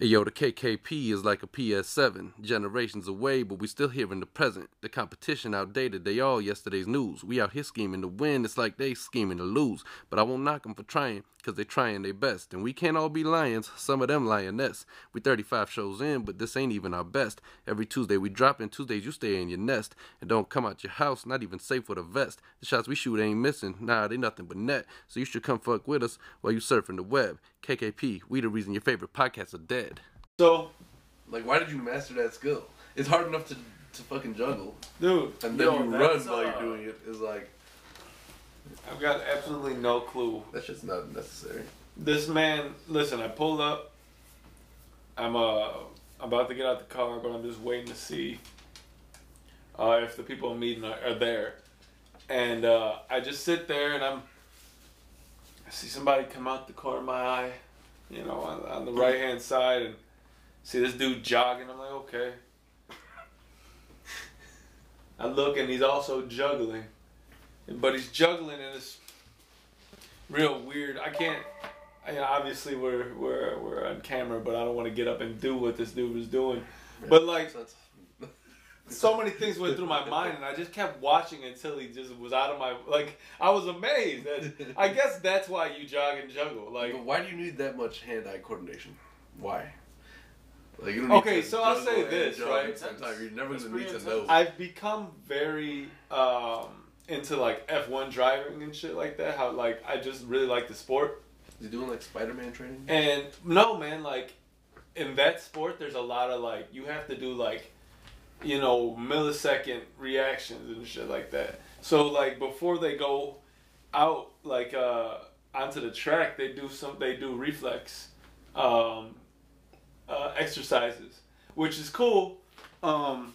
Yo, the KKP is like a PS7, generations away, but we still here in the present. The competition outdated, they all yesterday's news. We out here scheming to win, it's like they scheming to lose. But I won't knock them for trying, cause they trying their best. And we can't all be lions, some of them lioness. We 35 shows in, but this ain't even our best. Every Tuesday we drop, and Tuesdays you stay in your nest. And don't come out your house, not even safe with a vest. The shots we shoot ain't missing, nah, they nothing but net. So you should come fuck with us while you surfing the web. KKP, we the reason your favorite podcasts are dead. So, Like, why did you master that skill? It's hard enough to, to fucking juggle, dude, and then yo, you run that's, while uh, you're doing. It's like I've got absolutely no clue. that's just not necessary. This man, listen, I pulled up. I'm uh about to get out the car, but I'm just waiting to see uh, if the people I'm meeting are, are there. And uh, I just sit there and I'm. I see somebody come out the corner of my eye, you know, on, on the right hand side, and see this dude jogging. I'm like, okay. I look and he's also juggling, but he's juggling in this real weird. I can't. I mean, obviously we're we're we're on camera, but I don't want to get up and do what this dude was doing. But like so many things went through my mind, and I just kept watching until he just was out of my like. I was amazed. That, I guess that's why you jog and juggle. Like, but why do you need that much hand-eye coordination? Why? Like, you don't need Okay, to so I'll say this, right? At the same time. You're never gonna need to know. I've become very um, into like F one driving and shit like that. How like I just really like the sport. Is he doing like Spider-Man training? And no, man, like in that sport, there's a lot of like you have to do like you know millisecond reactions and shit like that. So like before they go out like uh onto the track, they do some they do reflex um, uh, exercises, which is cool. Um,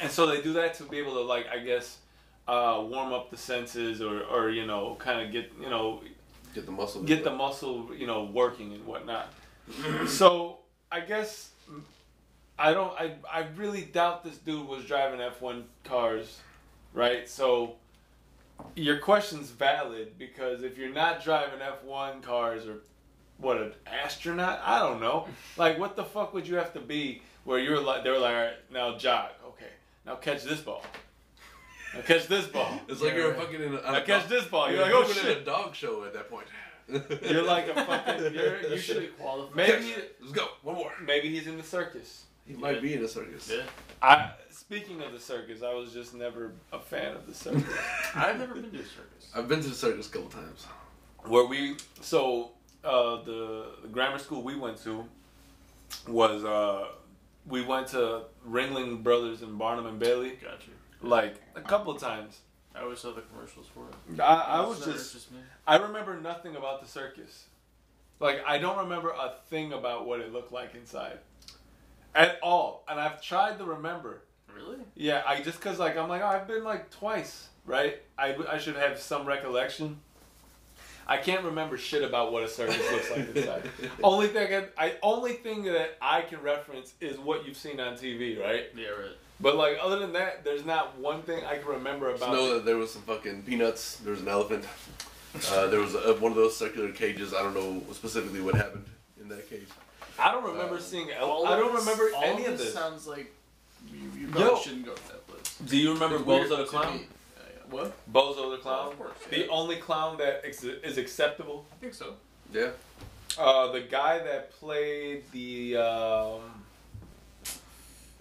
and so they do that to be able to like I guess uh, warm up the senses or or you know kind of get you know Get the muscle. get the muscle, you know, working and whatnot. so I guess I don't. I I really doubt this dude was driving F one cars, right? So your question's valid because if you're not driving F one cars or what an astronaut, I don't know. Like what the fuck would you have to be where you're like they were like, all right, now jog, okay, now catch this ball. Now catch this ball. It's like Yeah, you're right. fucking in a. Now catch this ball. You're like, You're oh doing shit. a dog show at that point. You're like a fucking. You're, you You should be qualified. Maybe Let's go. One more. maybe he's in the circus. He might be in a circus. Yeah. I speaking of the circus, I was just never a fan of the circus. I've never been to a circus. I've been to the circus a couple times. Where we so uh, the, the grammar school we went to was uh, we went to Ringling Brothers and Barnum and Bailey Got you. like a couple of times. I always saw the commercials for it. I, I was just just me. I remember nothing about the circus. Like I don't remember a thing about what it looked like inside at all, and I've tried to remember. Really? Yeah, I just cause like I'm like oh, I've been like twice, right? I I should have some recollection. I can't remember shit about what a circus looks like inside. only thing I, I only thing that I can reference is what you've seen on TV, right? Yeah, right. But like other than that, there's not one thing I can remember about. Just about. know that there was some fucking peanuts. There was an elephant. Uh, there was a, one of those circular cages. I don't know specifically what happened in that cage. I don't remember Um, seeing. All I don't remember all any of this this. sounds like you, you Yo. shouldn't go to that place. Do you remember Bozo the Clown? me. Yeah, yeah. What? Bozo the Clown? of course, The only clown that ex- is acceptable. I think so. Yeah. Uh, the guy that played the um,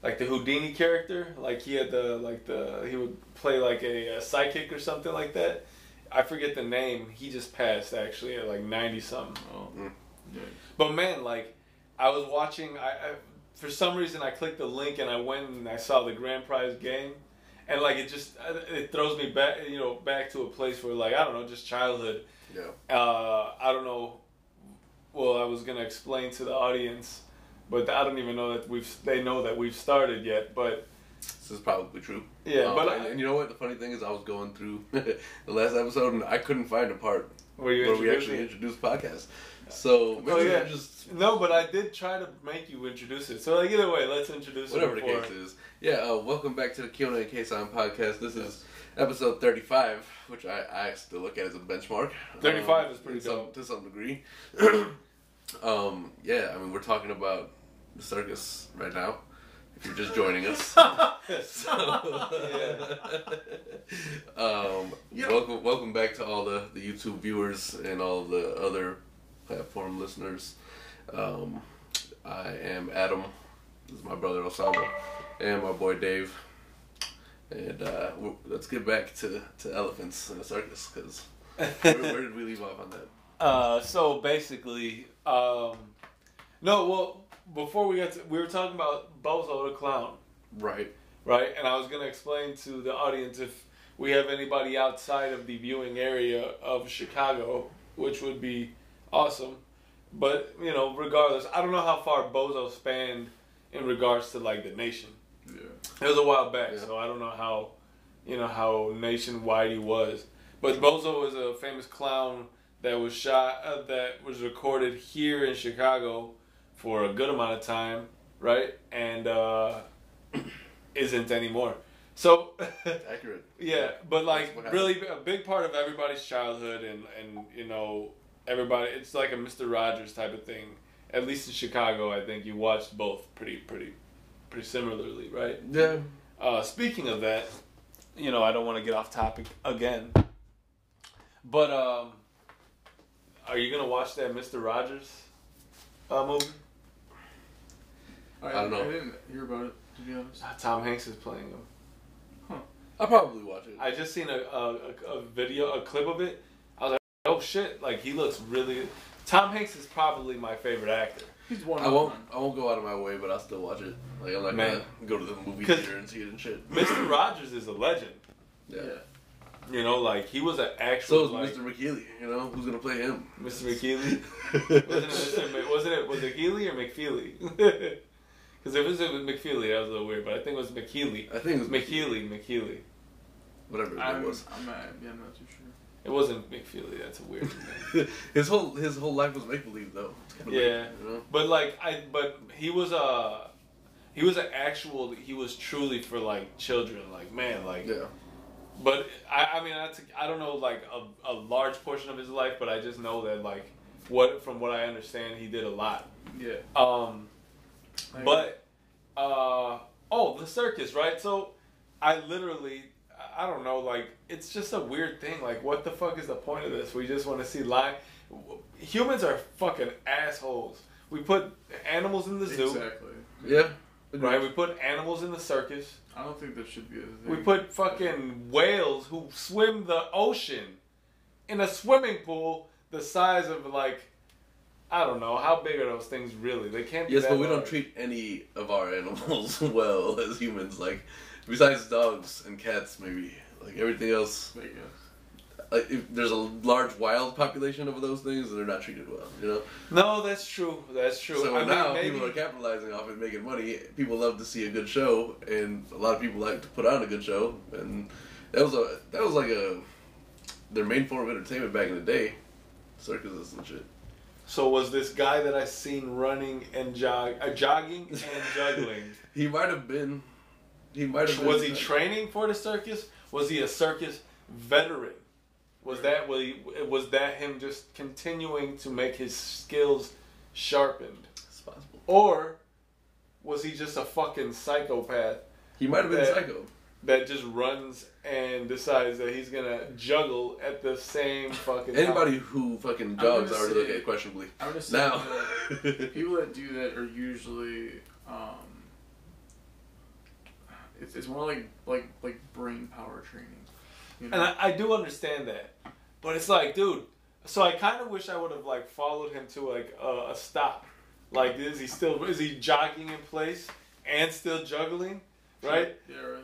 like the Houdini character, like he had the like the he would play like a, a psychic or something like that. I forget the name. He just passed actually at like ninety something. Oh. Mm. Yeah. But man, like I was watching. I, I for some reason I clicked the link and I went and I saw the grand prize game, and like it just it throws me back, you know, back to a place where like I don't know, just childhood. Yeah. Uh, I don't know. Well, I was gonna explain to the audience, but I don't even know that we've they know that we've started yet. But This is probably true. yeah, Um, but and, I, and you know what? The funny thing is, I was going through the last episode and I couldn't find a part you where we actually introduced podcasts. So maybe Oh, yeah. just No, but I did try to make you introduce it. So like either way, let's introduce whatever it the case is. Yeah. Uh, welcome back to the Kiona and K-Sign podcast. This is episode thirty-five, which I, I still look at as a benchmark. 35 Um, is pretty some- to some degree. Um, yeah, I mean, we're talking about the circus right now. If you're just joining us, um, Yep. welcome, welcome back to all the, the YouTube viewers and all the other platform listeners. Um, I am Adam. This is my brother Osama, and my boy Dave. And uh, let's get back to, to elephants in a circus, because where, where did we leave off on that? Uh, so basically, um, no, well, before we got to, we were talking about Bozo the clown, Right. right? And I was gonna explain to the audience if we have anybody outside of the viewing area of Chicago, which would be awesome. But you know, regardless, I don't know how far Bozo spanned in regards to like the nation. Yeah. It was a while back, Yeah. so I don't know how, you know, how nationwide he was. But Bozo was a famous clown that was shot, uh, that was recorded here in Chicago for a good amount of time, right? And uh, isn't anymore. So, Accurate. yeah, but like really a big part of everybody's childhood and and you know everybody, it's like a Mister Rogers type of thing. At least in Chicago, I think you watched both pretty pretty pretty similarly, right? Yeah. Uh, speaking of that, you know, I don't want to get off topic again, but um, are you gonna watch that Mister Rogers uh, movie? I, don't know. I didn't hear about it, to be honest. Tom Hanks is playing him. I'll probably watch it. I just seen a, a, a, a video, a clip of it. I was like, oh shit! Like he looks really. Tom Hanks is probably my favorite actor. He's one I of won't. them. I won't go out of my way, but I'll still watch it. Like I'm not Man. gonna go to the movie theater and see it and shit. Mister Rogers is a legend. Yeah. You know, like he was an actual. So is like, Mr. McKeely. You know who's gonna play him? Mr. McKeely. wasn't it Mr. Ma- wasn't it was it Healy or McFeely? Because if it was McFeely, that was a little weird. But I think it was McKeely. I think it was McKeely, McKeely. Whatever it was. I'm, not, yeah, I'm not too sure. It wasn't McFeely. That's a weird name. his whole his whole life was make believe though. Kinda Yeah. weird, you know. But like I, but he was a, he was an actual. He was truly for like children. Like man, like. Yeah. But I, I mean, that's, I don't know like a, a large portion of his life, but I just know that like what from what I understand, he did a lot. Yeah. Um, but uh, oh, the circus, right? So I literally, I don't know, like it's just a weird thing. Like, what the fuck is the point of this? We just want to see live. Humans are fucking assholes. We put animals in the zoo, Exactly. Yeah. right? We put animals in the circus. I don't think that should be a thing. We put fucking whales who swim the ocean in a swimming pool the size of like I don't know how big are those things really? They can't. Be Yes, that but we don't treat any of our animals well as humans. Like, besides dogs and cats, maybe. Like everything else, guess. like if there's a large wild population of those things, and they're not treated well. You know. No, that's true. That's true. So I mean, now maybe, people are capitalizing off it, making money. People love to see a good show, and a lot of people like to put on a good show. And that was a that was like a their main form of entertainment back in the day. Circuses and shit. So was this guy that I seen running and jog, uh, jogging and juggling? He might have been. He might have. was been, he training for the circus? Was he a circus veteran? Was that was, he, was that him just continuing to make his skills sharpened, It's possible. or was he just a fucking psychopath He might have been That- psycho. that just runs and decides that he's gonna juggle at the same fucking time? Anybody who fucking gonna jogs, I already look say- at questionably. I would say Now, that people that do that are usually um, it's, it's more like like like brain power training. You know? And I, I do understand that, but it's like, dude. So I kind of wish I would have like followed him to like a, a stop. Like, is he still is he jogging in place and still juggling? Right? Yeah. Right.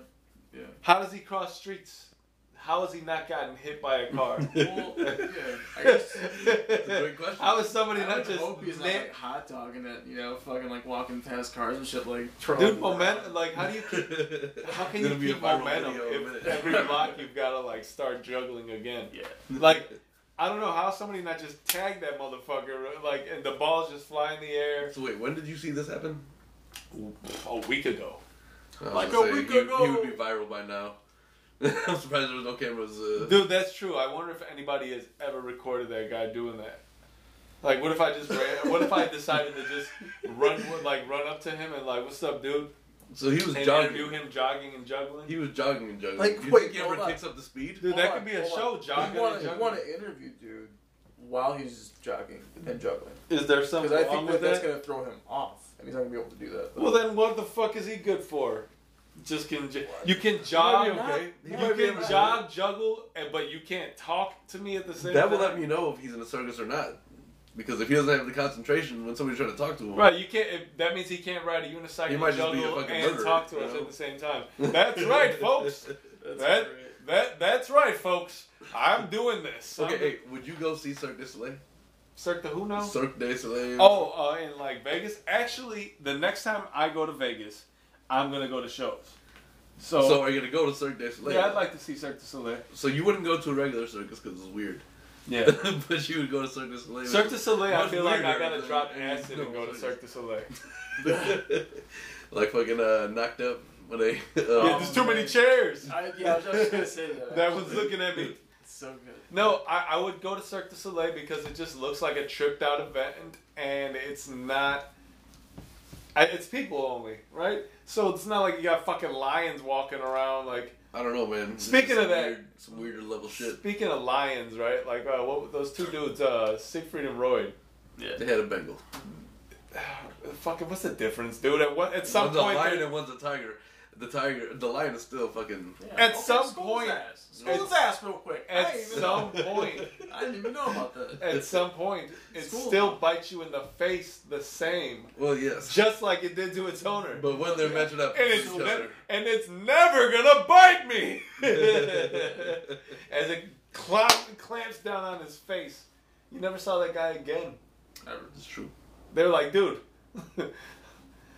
Yeah. How does he cross streets? How has he not gotten hit by a car? Well, yeah. I guess. That's a great question. How is somebody I not just hope he's not like hot dogging it, you know, fucking like walking past cars and shit like. dude trolling momentum? Like, how do you keep how can It'll you be a keep momentum video in a minute. if every block you've got to like start juggling again? Yeah. Like, I don't know how somebody not just tag that motherfucker, like, and the balls just fly in the air. So wait, when did you see this happen? A week ago. Like gonna a say, week he, ago. He would be viral by now. I'm surprised there was no cameras. Uh, Dude, that's true. I wonder if anybody has ever recorded that guy doing that. Like, what if I just ran? What if I decided to just run, like, run up to him and like, "What's up, dude?" So he was And jogging. interview him jogging and juggling. He was jogging and juggling. Like, you wait, think he ever on. kicks up the speed? Dude, Hold that on, could be a hold show, on. jogging You want and to juggling. want to interview dude while he's jogging and juggling Is there something because I wrong think with that that's gonna throw him off, and he's not gonna be able to do that. Well, then what the fuck is he good for? Just can j- you can jog, He okay. You can jog, juggle, and but you can't talk to me at the same That time. will let me know if he's in a circus or not. Because if he doesn't have the concentration when somebody's trying to talk to him, Right, you can't. If, that means he can't ride a He unicycle, might just be a juggle, fucking and murderer, talk to you us know? at the same time. That's right, folks. that that that's right, folks. I'm doing this. Okay, I'm hey, would you go see Cirque du Soleil? Cirque du who now? Cirque du Soleil. Oh, uh, in like Vegas. Actually, the next time I go to Vegas, I'm gonna go to shows. So, So are you gonna go to Cirque du Soleil? yeah, I'd like to see Cirque du Soleil. So you wouldn't go to a regular circus because it's weird. Yeah. but you would go to Cirque du Soleil. Cirque du Soleil, I feel like I gotta drop any acid and go to circus. Cirque du Soleil. like fucking uh, knocked up when they. Yeah, Uh, there's too many chairs. I, yeah, I was just gonna say that. That was looking at me. It's so good. No, I, I would go to Cirque du Soleil because it just looks like a tripped out event and it's not. I, it's people only, right? So it's not like you got fucking lions walking around. Like I don't know, man. Speaking of that- weird, some weirder level shit. speaking of lions, right? Like uh, what those two dudes, uh, Siegfried and Roy. Yeah. They had a Bengal. Fucking, what's the difference, dude? At what? At some one's a point, lion they're- and one's a tiger. The tiger, the lion is still fucking. At some point- his ass. School his it's- ass real quick. At some know. point, I didn't even know about that. at some point, it School. still bites you in the face the same, Well, yes. just like it did to its owner. But when they're matching up, and it's ne- and it's never gonna bite me. As it clamp, clamps down on his face, you never saw that guy again. It's true. They're like, dude,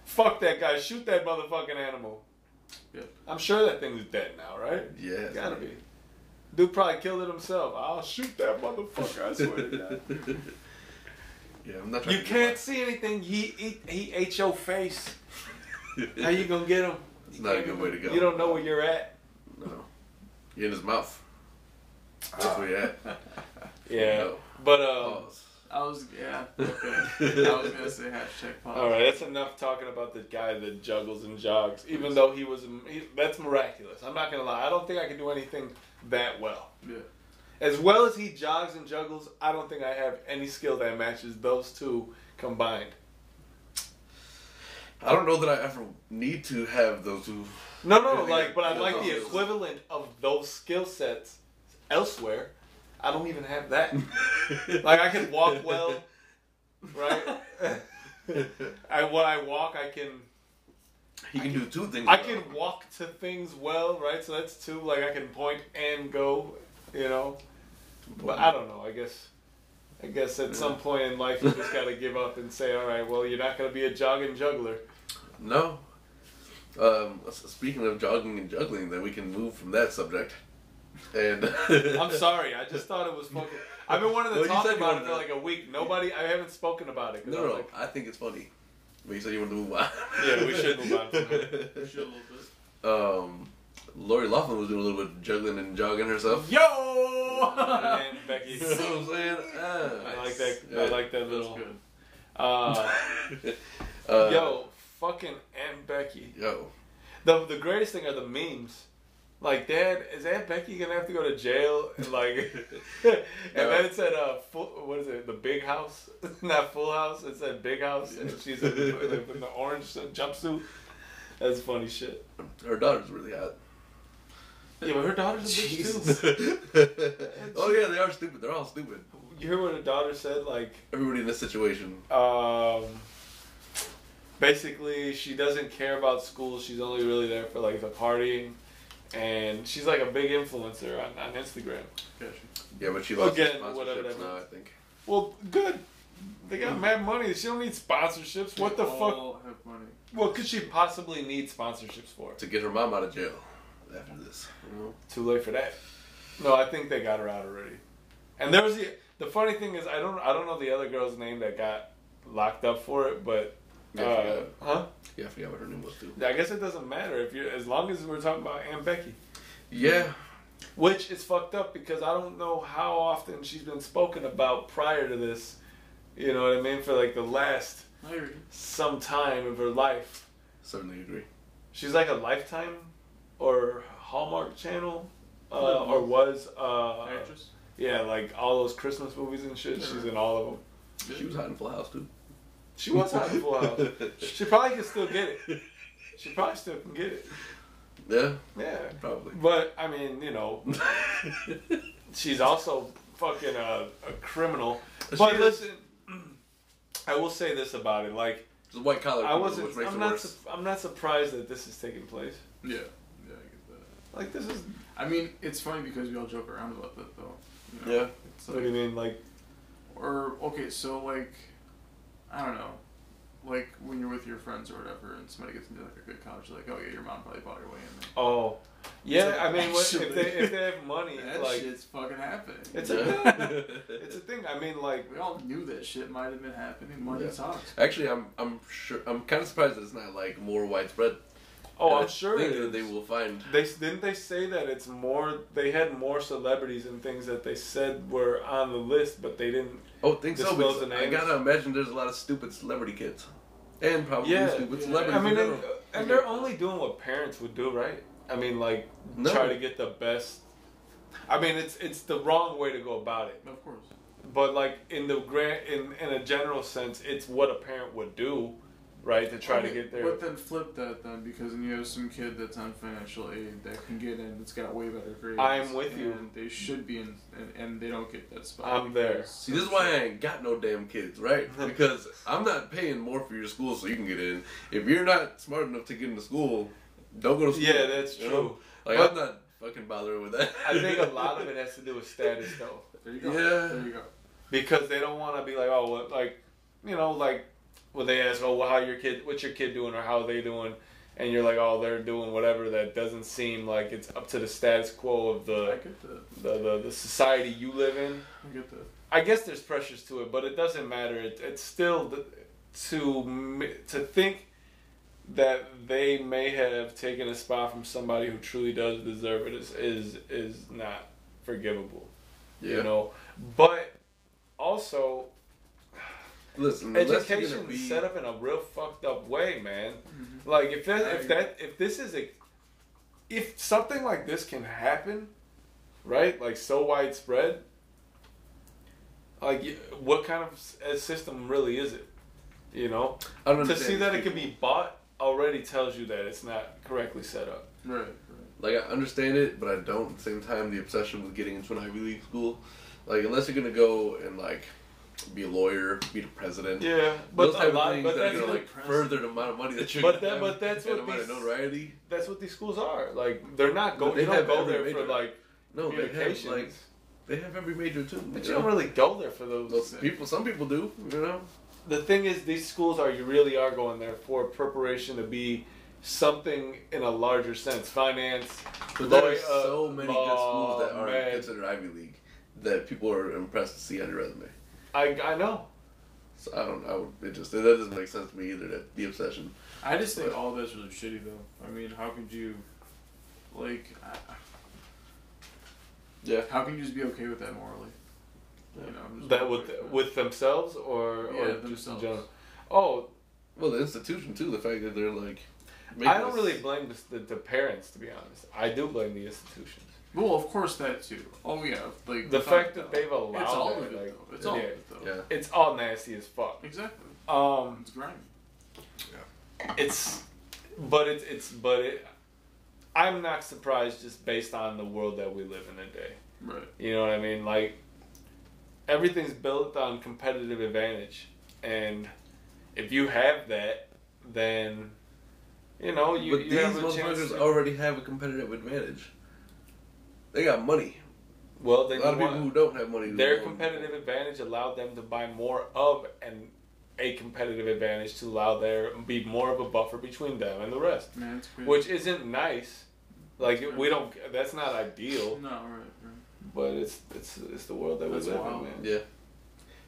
fuck that guy, shoot that motherfucking animal. Yeah. I'm sure that thing's dead now, right? Yeah. Gotta be. Dude probably killed it himself. I'll shoot that motherfucker. I swear to God. yeah, I'm not trying You to can't see anything. He he, he ate your face. How you gonna get him? It's not a good way to go. You don't know where you're at. No. You're in his mouth. That's where you're at. Yeah. No. But uh, Pause. I was yeah. Okay. I was gonna say hashtag pause. All right, that's enough talking about the guy that juggles and jogs. Even though he was, he, that's miraculous. I'm not gonna lie. I don't think I can do anything that well. Yeah. As well as he jogs and juggles, I don't think I have any skill that matches those two combined. I don't know that I ever need to have those two. No, no, Yeah, like, but I'd like the equivalent of those skill sets elsewhere. I don't even have that. like, I can walk well, right? I when I walk, I can he can do two things. I well. can walk to things well, right? So that's two. Like I can point and go, you know. But I don't know. I guess, I guess at some point in life you just got to give up and say, all right, well, you're not gonna be a jogging juggler. No. Um, speaking of jogging and juggling, then we can move from that subject. And I'm sorry. I just thought it was fucking. I've been wanting to Well, talk about it for to- like a week. Nobody. I haven't spoken about it. 'cause No, I no, like, I think it's funny. But you said you wanted to move on. Yeah, we should move on from it. We should a little bit. um, Lori Laughlin was doing a little bit of juggling and jogging herself. Yo. and Becky. You know what I'm saying? Ah. I like that. I like that That's little. good. Uh, Uh, yo, fucking Aunt Becky. Yo. The the greatest thing are the memes. Like, Dad, is Aunt Becky gonna have to go to jail? And like, and then it said, uh, full, what is it? The Big House, not Full House. It said Big House, and she's in, in the orange jumpsuit. That's funny shit. Her daughter's really hot. Yeah, but her daughter's a bitch too. oh yeah, they are stupid. They're all stupid. You hear what her daughter said? Like, Everybody in this situation. um, basically, she doesn't care about school. She's only really there for like the partying. And she's like a big influencer on, on Instagram. Gotcha. Yeah, but she lost her Again, whatever sponsorships that now. I means. think. Well, good. They got mm. mad money. She don't need sponsorships. What the We fuck? all have money. What could she possibly need sponsorships for? To get her mom out of jail after this. You know? Too late for that. No, I think they got her out already. And there was the the funny thing is I don't I don't know the other girl's name that got locked up for it, but Yeah, uh, huh? Yeah, I forgot what her name was too. I guess it doesn't matter if you as long as we're talking about Aunt Becky, Yeah, which is fucked up because I don't know how often she's been spoken about prior to this You know what I mean? For like the last some time of her life. Certainly agree. She's like a Lifetime or Hallmark Channel, uh, or was. Uh, Actress. yeah, like all those Christmas movies and shit. She's in all of them. She was hot in Full House too. She was hot in Full House. She probably can still get it. She probably still can get it. Yeah, Yeah. probably. But I mean, you know, she's also fucking a, a criminal. She But is. listen, I will say this about it. Like, It's white collar. I wasn't. Which makes I'm it not. worse. su- I'm not surprised that this is taking place. Yeah. Yeah, I get that. Like, this is. I mean, it's funny because we all joke around about that though. You know? Yeah. It's What do you mean? Like, or okay, so like, I don't know, like when you're with your friends or whatever, and somebody gets into like a good college, you're like, oh yeah, your mom probably bought your way in there. oh, yeah. like, I mean, what, if they if they have money, That like, shit's fucking happening. It's You a thing. it's a thing. I mean, like, we all knew that shit might have been happening. Money Yeah. talks. Actually, I'm I'm sure I'm kind of surprised that it's not like more widespread. Oh, And I'm sure think it that is. they will find. They didn't they say that it's more. They had more celebrities and things that they said were on the list, but they didn't. Oh, think so. I gotta imagine there's a lot of stupid celebrity kids, and probably Yeah. stupid Yeah. celebrities. I mean, and, uh, and they're only doing what parents would do, right? I mean, like No. try to get the best. I mean, it's it's the wrong way to go about it. Of course. But like in the grand, in in a general sense, it's what a parent would do, right? To try to get their. But then flip that then, because then you have some kid that's on financial aid that can get in, that's got way better grades. I'm with you. and They should be in, and, and they don't get that spot. I'm there. See, this is why I ain't got no damn kids, right? Because I'm not paying more for your school so you can get in. If you're not smart enough to get into school, don't go to school. yeah, that's you true. know? Like But- I'm not fucking bothering with that. I think a lot of it has to do with status, though. There you go. Yeah. There you go. because they don't want to be like, oh, what, like, you know, like, when they ask, oh, well, how your kid, what's your kid doing, or how are they doing, and you're like, oh, they're doing whatever. That doesn't seem like it's up to the status quo of the the, the, the society you live in. I get that. I guess there's pressures to it, but it doesn't matter. It, it's still the, to to think that they may have taken a spot from somebody who truly does deserve it is is, is not forgivable. Yeah. You know, but also Listen, education be, is set up in a real fucked up way, man. Mhm. Like if that if that if this is a if something like this can happen, right? Like so widespread. Like what kind of system really is it? You know, I don't to understand see that it can be bought already tells you that it's not correctly set up. Right. Right. Like I understand it, but I don't. At the same time, the obsession with getting into an Ivy League school, like unless you're gonna go and like be a lawyer, be the president. Yeah, but those a type of lot, things but that are that's what, like further the amount of money that you're But that- have but that's what the amount of these- notoriety. that's what these schools are. Like they're not going. they don't go there for like No, they have like they have every major too. but you know? don't really go there for those. Those people, some people do. You know. the thing is these schools are you really are going there for preparation to be something in a larger sense finance But there are so many good schools that aren't considered Ivy League that people are impressed to see on your resume. I, I know So I don't. I would. It just that doesn't make sense to me either. That the obsession. I just think all that's really shitty though. I mean, how could you, like, Yeah. how can you just be okay with that morally? You know, that not with okay with themselves or, Yeah, or just in themselves. general oh Well, the institution too. The fact that they're like. I don't us- really blame the, the, the parents to be honest I do blame the institutions Well, of course that too. Oh yeah, like the without fact that they've allowed it's all that, of it like, though. It's all yeah, of it though. Yeah. it's all nasty as fuck Exactly. um It's grimy. Yeah. It's but it's it's but it I'm not surprised just based on the world that we live in today Right. You know what I mean? Like everything's built on competitive advantage, and if you have that, then you know you, but you these have a chance. motherfuckers To, already have a competitive advantage. They got money. well, A lot of people who don't have money. their don't. competitive advantage allowed them to buy more of an a competitive advantage to allow there be more of a buffer between them and the rest, Man, it's crazy. which isn't nice. Like we don't. That's not ideal, No, right, right. but it's it's it's the world that we That's live wild. in, man. Yeah.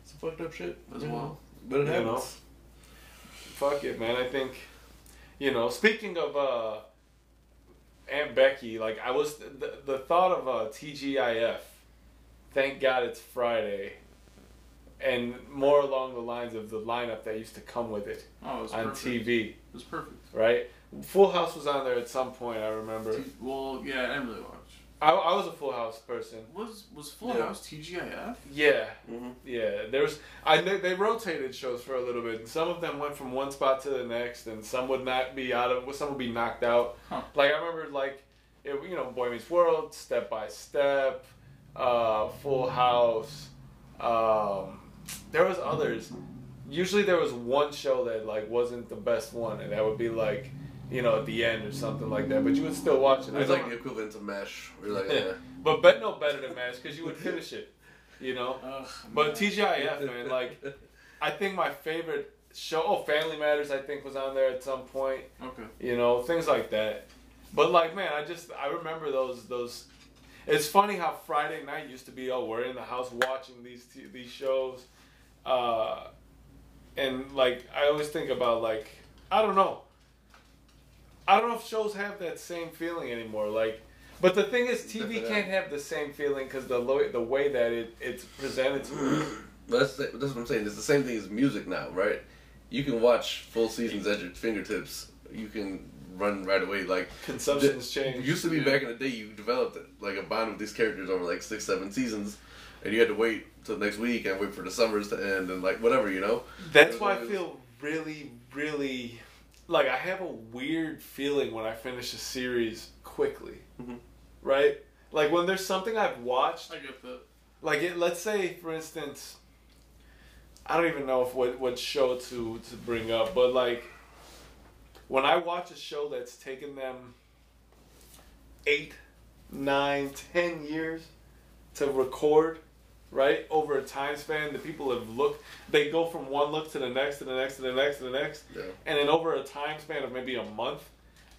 It's a fucked up shit. That's you know? wild. But it You happens. know? Fuck it, man. I think, you know, speaking of uh, Aunt Becky, like I was the, the thought of uh, a TGIF. Thank God it's Friday, and more along the lines of the lineup that used to come with it Oh, it on perfect. TV, It was perfect. right? Full House was on there at some point. I remember. T- well, yeah, I didn't really watch. I, I was a Full House person. Was was Full Yeah. House TGIF? Yeah, Mm-hmm. yeah. There was I kn- they rotated shows for a little bit. Some of them went from one spot to the next, and some would not be out of. Some would be knocked out. Huh. Like I remember, like it, you know, Boy Meets World, Step by Step, uh, Full House. Um, there was others. Usually there was one show that like wasn't the best one, and that would be like, you know, at the end or something like that. But you would still watch it. I It's like the equivalent to Mesh. We're like, yeah. but bet no better than Mesh because you would finish it. You know. Ugh, But man. TGIF, man, like I think my favorite show, oh, Family Matters, I think was on there at some point. okay. You know, things like that. But like, man, I just I remember those those. It's funny how Friday night used to be. Oh, we're in the house watching these t- these shows, uh, and like I always think about like I don't know. I don't know if shows have that same feeling anymore. Like, but the thing is, TV can't have the same feeling because the lo- the way that it it's presented to us. But that's, that's what I'm saying. It's the same thing as music now, right? You can watch full seasons at your fingertips. You can run right away. Like Consumption's it changed. used to be Yeah. back in the day, you developed like a bond with these characters over like six, seven seasons, and you had to wait till next week and wait for the summers to end and like whatever, you know. That's why I feel really, really like I have a weird feeling when I finish a series quickly, Mhm. right? Like when there's something I've watched, I get that. like it, let's say for instance, I don't even know if what what show to to bring up, but like when I watch a show that's taken them eight, nine, ten years to record, right over a time span, the people have looked. They go from one look to the next, to the next, to the next, to the next, Yeah. and then over a time span of maybe a month,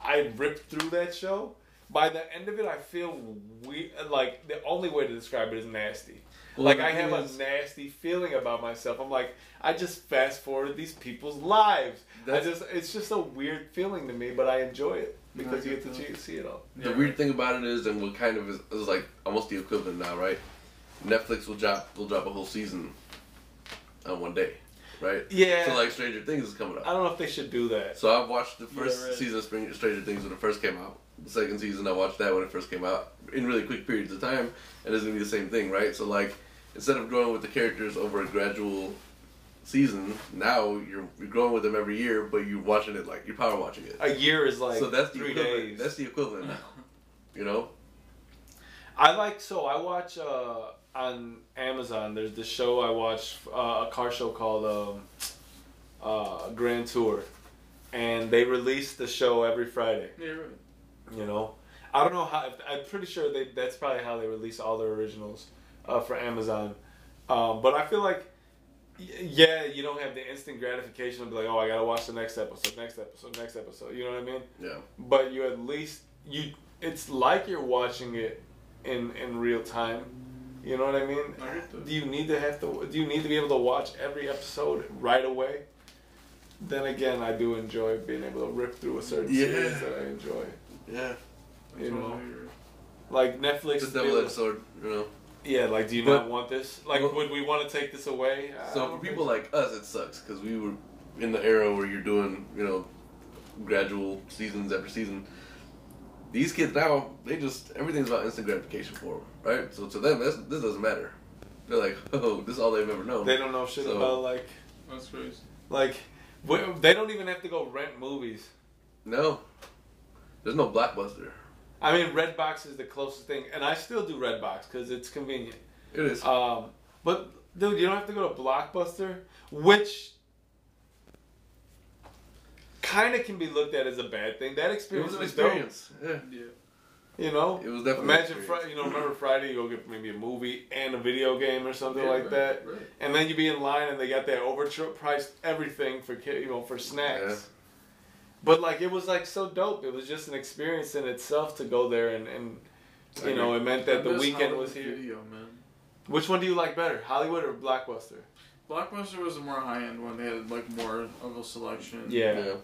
I ripped through that show. By the end of it, I feel we like the only way to describe it is nasty. Well, like I have thing a nasty feeling about myself. I'm like, I just fast forward these people's lives. I just, it's just a weird feeling to me, but I enjoy it because you get get to see- see it all. The Yeah, weird thing about it is, and what kind of is, is like almost the equivalent now, right? Netflix will drop will drop a whole season on one day, right? Yeah. So like Stranger Things is coming up. I don't know if they should do that. So I've watched the first Yeah, right. season of Spring- Stranger Things when it first came out. The second season I watched that when it first came out in really quick periods of time, and it's gonna be the same thing, right? So like instead of growing with the characters over a gradual season, now you're you're growing with them every year, but you're watching it like you're power watching it. A year is like so that's the three equivalent. days. That's the equivalent now. You know? I like so I watch uh, on Amazon. There's this show I watch uh, a car show called um, uh, Grand Tour, and they release the show every Friday. Yeah, right. You know, I don't know how. I'm pretty sure they that's probably how they release all their originals uh, for Amazon. Um, but I feel like, yeah, you don't have the instant gratification of be like, oh, I gotta watch the next episode, next episode, next episode. You know what I mean? Yeah. but you at least you it's like you're watching it in in real time you know what i mean I do you need to have to do you need to be able to watch every episode right away then again i do enjoy being able to rip through a certain Yeah. series that i enjoy Yeah. You know. Like netflix It's a be double able- edged sword, you know. yeah like do you But- not want this like well- would we want to take this away I So for think people like us, it sucks because we were in the era where you're doing, you know, gradual seasons after season. These kids now, they just everything's about instant gratification for them, right? So to them, this this doesn't matter. They're like, oh, this is all they've ever known. they don't know shit So- about like That's crazy. like wh- they don't even have to go rent movies no, there's no blockbuster. I mean, Redbox is the closest thing, and I still do Redbox because it's convenient. It is. Um, but dude, you don't have to go to Blockbuster, which kind of can be looked at as a bad thing. That it experience was an was dope. experience. Yeah, Yeah. You know, it was definitely. imagine experience. Friday. You know, remember Friday? You go get maybe a movie and a video game or something Yeah, like right, that, Right. and then you be in line and they got that overpriced everything for ki- you know for snacks. Yeah. But like it was like so dope. It was just an experience in itself to go there and and I you know it meant that I the weekend Hollywood was here. Video, man. Which one do you like better, Hollywood or Blockbuster? Blockbuster was a more high end one. They had like more of a selection. Yeah. Yeah.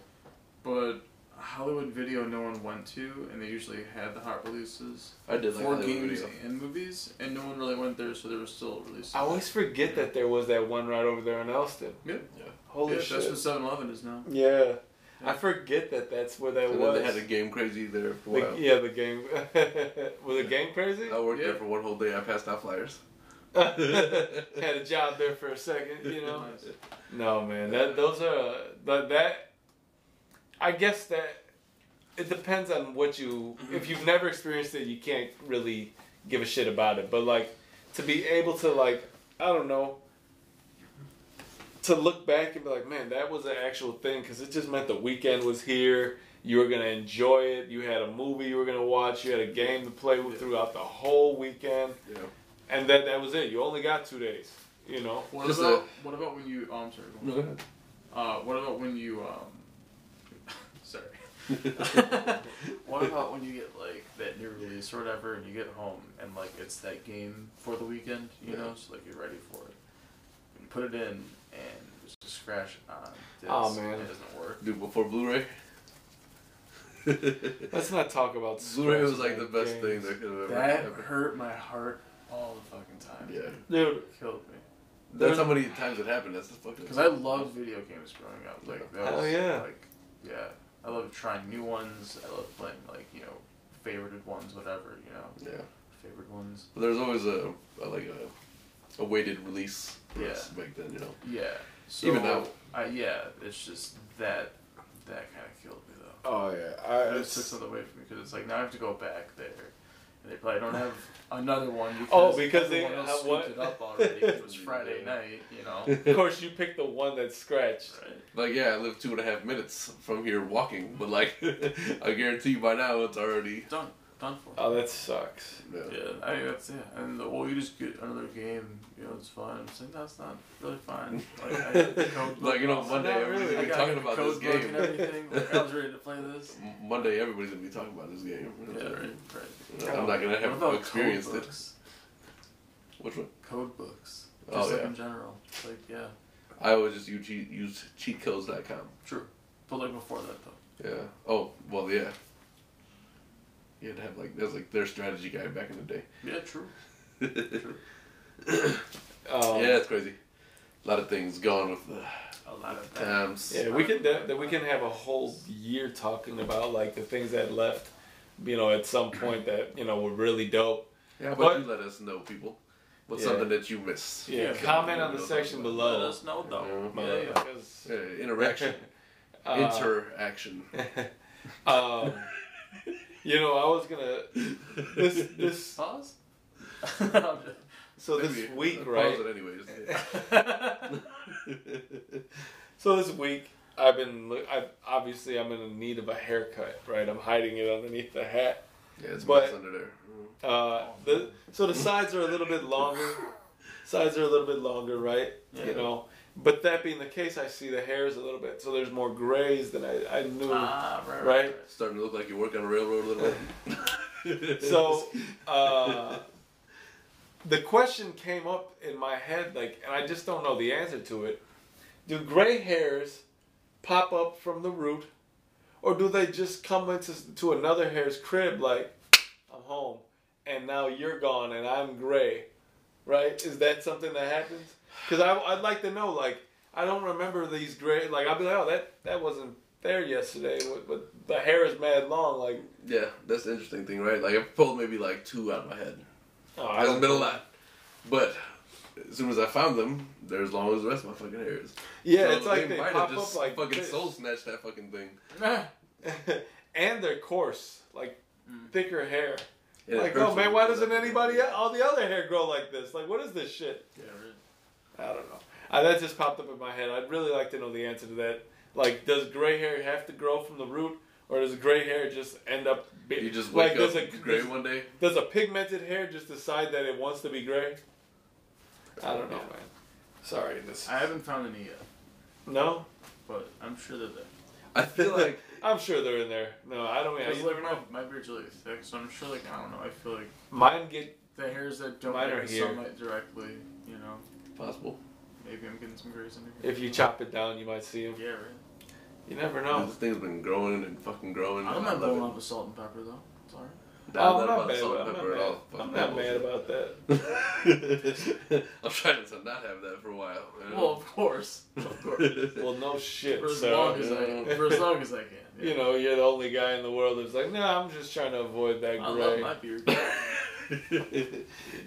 But Hollywood Video no one went to, and they usually had the hot releases I did like for Hollywood games Video. and movies, and no one really went there, so there was still releases. I always forget that there was that one right over there in Elston. Yeah. Yeah. Holy yeah, shit. that's what 7-Eleven is now. yeah. I forget that that's where that And was. then they had a game crazy there for a The- while. yeah, the game. was the game crazy? I worked Yeah. there for one whole day. I passed out flyers. Had a job there for a second, you know. Nice. No, man. That those are that that. I guess that it depends on what you. If you've never experienced it, you can't really give a shit about it. But like to be able to like I don't know. To look back and be like, man, that was an actual thing because it just meant the weekend was here. You were gonna enjoy it. You had a movie you were gonna watch. You had a game to play with throughout the whole weekend, You know. and then that was it. You only got two days. You know. What Just about what about when you? Oh, I'm sorry. go go ahead. Uh, what about when you? Um, sorry. what about when you get like that new release or whatever, and you get home and like it's that game for the weekend, you know, so like you're ready for it. You put it in and there's a scratch on disc. Oh, man. and it doesn't work. Dude, before Blu-ray. Let's not talk about Blu-ray was like the best games. thing that could have ever That happened. hurt my heart all the fucking time. Yeah. Dude, It killed me. That's how many times it happened. That's the fucking. Because I loved video games growing up. Like that Hell was yeah. like yeah. I love trying new ones. I love playing like, you know, favorited ones, whatever, you know. Yeah. Favorite ones. But there's always a, a like a, a weighted release. for Yeah. back then, you know. Yeah. So Even now. I yeah, it's just that that kind of killed me though. oh yeah, It I, just took something away from me because it's like now I have to go back there, and they probably don't have another one because Oh, because they everyone else have scooped what? it up already. 'cause It was Friday night, you know. of course you picked the one that scratched. Right. Like yeah, I live two and a half minutes from here walking, but like I guarantee you by now it's already. Done. Done for. Oh, that sucks. Yeah. Yeah, I mean, that's it. And the, well, you just get another game, you know, it's fun. It's like, that's not really fun. Like, I had the code book Like you know. Monday Not everybody's really. gonna be talking about this game. and everything. Like, I was ready to play this. Monday everybody's gonna be talking about this game. Yeah, right, right. I'm not gonna What have about experienced code it. books? Which one? Code books. Oh, just Oh, like yeah. in general. Like, yeah. I always just use, cheat, use cheatcodes.com. True. But like before that, though. Yeah. Oh, well, yeah. You had to have like there's like their strategy guy back in the day. Yeah, true. Um, yeah, it's crazy. A lot of things gone with the A lot of times. Yeah, we can that we can have a whole year talking about like the things that left, you know, at some point that you know were really dope. Yeah, but But- you let us know, people. What's Yeah. something that you missed? Yeah, Yeah. comment on the section below. Let us know, though. Yeah. Yeah, yeah. Yeah, interaction. uh, Interaction. um, you know, I was gonna this this Pause? so this Maybe. week, Pause right? it anyways. So this week, I've been. I obviously I'm in need of a haircut, right? I'm hiding it underneath the hat. yeah, it's But- under there. Uh, the so the sides are a little bit longer. Sides are a little bit longer, right? Yeah. You know. But that being the case, I see the hairs a little bit. So there's more grays than I, I knew. ah, right, Right? Starting to look like you work on a railroad a little bit. So, uh, the question came up in my head, like, and I just don't know the answer to it. Do gray hairs pop up from the root, or do they just come into to another hair's crib, like, I'm home, and now you're gone and I'm gray, right? Is that something that happens? Because I'd like to know, like, I don't remember these gray, like, I'll be like, oh, that that wasn't there yesterday, but- but the hair is mad long, like. yeah, that's the interesting thing, right? Like I've pulled maybe like two out of my head. Oh, It hasn't been a lot, but as soon as I found them, they're as long as the rest of my fucking hair is. Yeah, So it's like they, might pop have just up like fucking this. soul snatched that fucking thing. and they're coarse, like Mm. thicker hair. And it like, oh man, why doesn't anybody all the other hair grow like this? Like, what is this shit? Yeah, right. I don't know. Uh, that just popped up in my head. I'd really like to know the answer to that. Like, does gray hair have to grow from the root, or does gray hair just end up? Be- You just like, wake does up a gray does, one day. does a pigmented hair just decide that it wants to be gray? I don't know, Yeah. man. Sorry, this. I haven't found any yet, no, but I'm sure they're there. I feel like I'm sure they're in there. No, I don't. Because like know. my, my beard's really thick, so I'm sure like I don't know. I feel like Mine get the hairs that don't get are the here. sunlight directly, you know, possible. maybe I'm getting some grays in here. if you chop it down, you might see them. yeah, right. You never Dude, know. This thing's been growing and fucking growing. I'm not I blowing love up with salt and pepper though. It's alright. it. Oh, I'm not not about mad. salt I'm and not pepper at mad. all. I'm not mad about that. I'm trying to not have that for a while. you know? Well, of course, of course. Well, no shit, for as sir. long as I, Yeah. for as long as I can. Yeah. You know, you're the only guy in the world that's like, nah, I'm just trying to avoid that gray. I love my beard.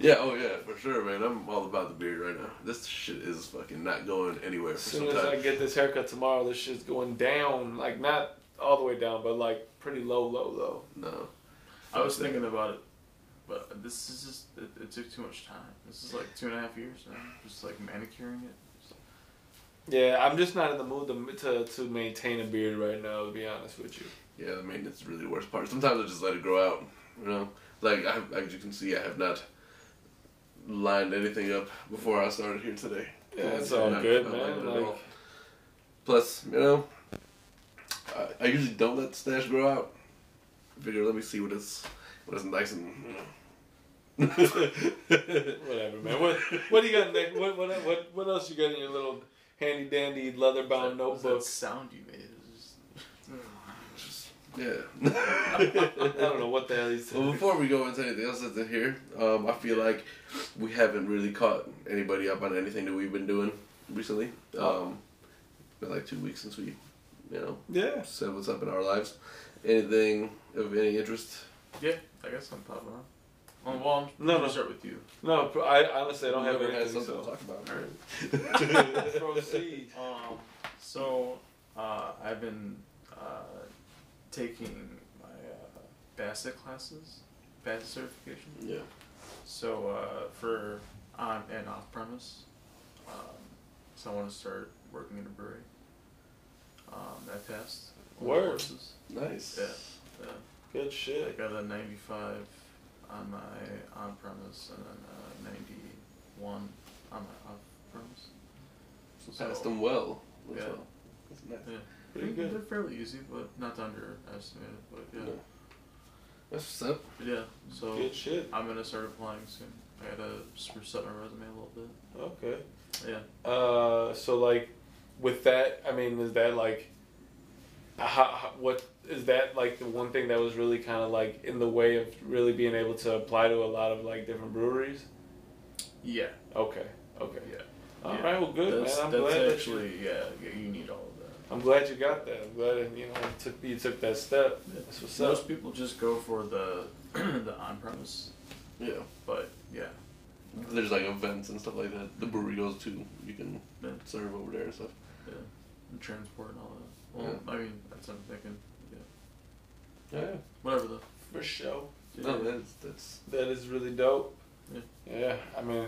yeah, oh yeah, for sure, man. I'm all about the beard right now. This shit is fucking not going anywhere As soon some as I get this haircut tomorrow, this shit's going down. Like, not all the way down, but like pretty low, low, low. No. I was thinking about it, but this is just it, it took too much time. This is like two and a half years now, just like manicuring it. Yeah, I'm just not in the mood to, to, to maintain a beard right now, to be honest with you. Yeah, the maintenance is really the worst part. Sometimes I just let it grow out. You know, like I, as you can see, I have not lined anything up before I started here today. Yeah, it's all Not- good, not man. lined it at Like, all. Plus, you know, I, I usually don't let the stash grow out. Figure, let me see what it's what it's nice and you know. whatever, man. What what do you got next? What, what what what else you got in your little handy dandy leather bound What was notebook? That sound you made. It was Just- yeah. I don't know what the hell he's Well, saying. before we go into anything else that's in here, um, I feel like we haven't really caught anybody up on anything that we've been doing recently. Um, been like two weeks since we, you know, Yeah. said what's up in our lives. Anything of any interest? yeah, I guess I'm popping on. Well, well I'm No, no. start with you. No, I honestly I don't have Whoever anything. has something So. to talk about. Proceed. Um, so uh, I've been uh, taking my uh, BASSET classes, BASSET certification. Yeah. So uh, for on and off premise, um, so I want to start working in a brewery. Um, I passed all the Word. courses. Nice. Yeah, yeah. Good I shit. got a 95 on my on premise and then a 91 on my off premise. So passed them well. as Yeah. well. That's nice. Yeah. Pretty They're- good. They're fairly easy, but not to underestimate it. But yeah, No. That's what's up. yeah. So Good shit. I'm gonna start applying soon. I gotta spruce up my resume a little bit. Okay. Yeah. Uh, so like, with that, I mean, is that like, how, how, what is that like the one thing that was really kind of like in the way of really being able to apply to a lot of like different breweries? Yeah. Okay. Okay. Yeah. All Yeah. right. Well, good that's, man. I'm that's glad that you, actually yeah, yeah. You need all of that. I'm glad you got that. I'm glad you know you took you took that step. That's what's Most up. people just go for the the on premise, Yeah. but yeah. There's like events and stuff like that. The burritos too. You can Yeah. serve over there and stuff. Yeah, and transport and all that. Well, I mean, that's what I'm thinking. Yeah, Yeah. whatever though. For sure. Yeah. No, that's that's. That is really dope. Yeah. Yeah. I mean,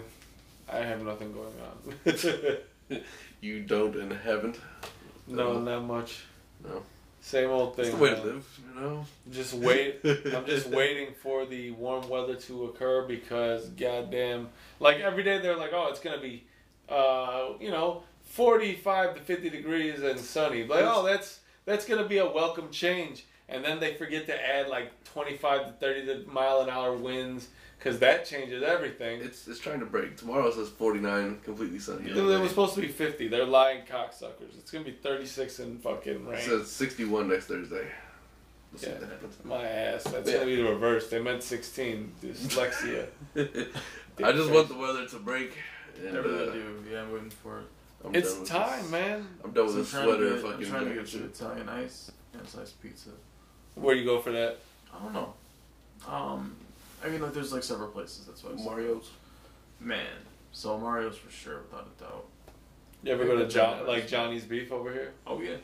I have nothing going on. You don't and haven't. No, not much. No. Same old thing. That's the way to live, you know. Just wait. I'm just waiting for the warm weather to occur because goddamn, like every day they're like, oh, it's gonna be, uh, you know, 45 to 50 degrees and sunny. Like, oh, that's that's gonna be a welcome change. And then they forget to add like 25 to 30 mile an hour winds because that changes everything. It's it's trying to break. Tomorrow says 49, completely sunny. It was supposed to be 50. They're lying cocksuckers. It's gonna be 36 and fucking It rain. says 61 next Thursday. We'll see Yeah. what happens. My ass. That's Yeah. gonna be the reverse. They meant 16. Dyslexia. I just want the weather to break. And, Whatever uh, do, yeah, I'm waiting for it. I'm It's time, this. man. I'm done with So I'm this trying to sweater get- fucking I'm trying to get jacket some. Italian ice and a slice pizza. Where do you go for that? I don't know. Um, I mean, like, there's like several places. That's why. Mario's. Man, so Mario's for sure, without a doubt. You ever I go to John, that's- like Johnny's Beef over here? Oh yeah.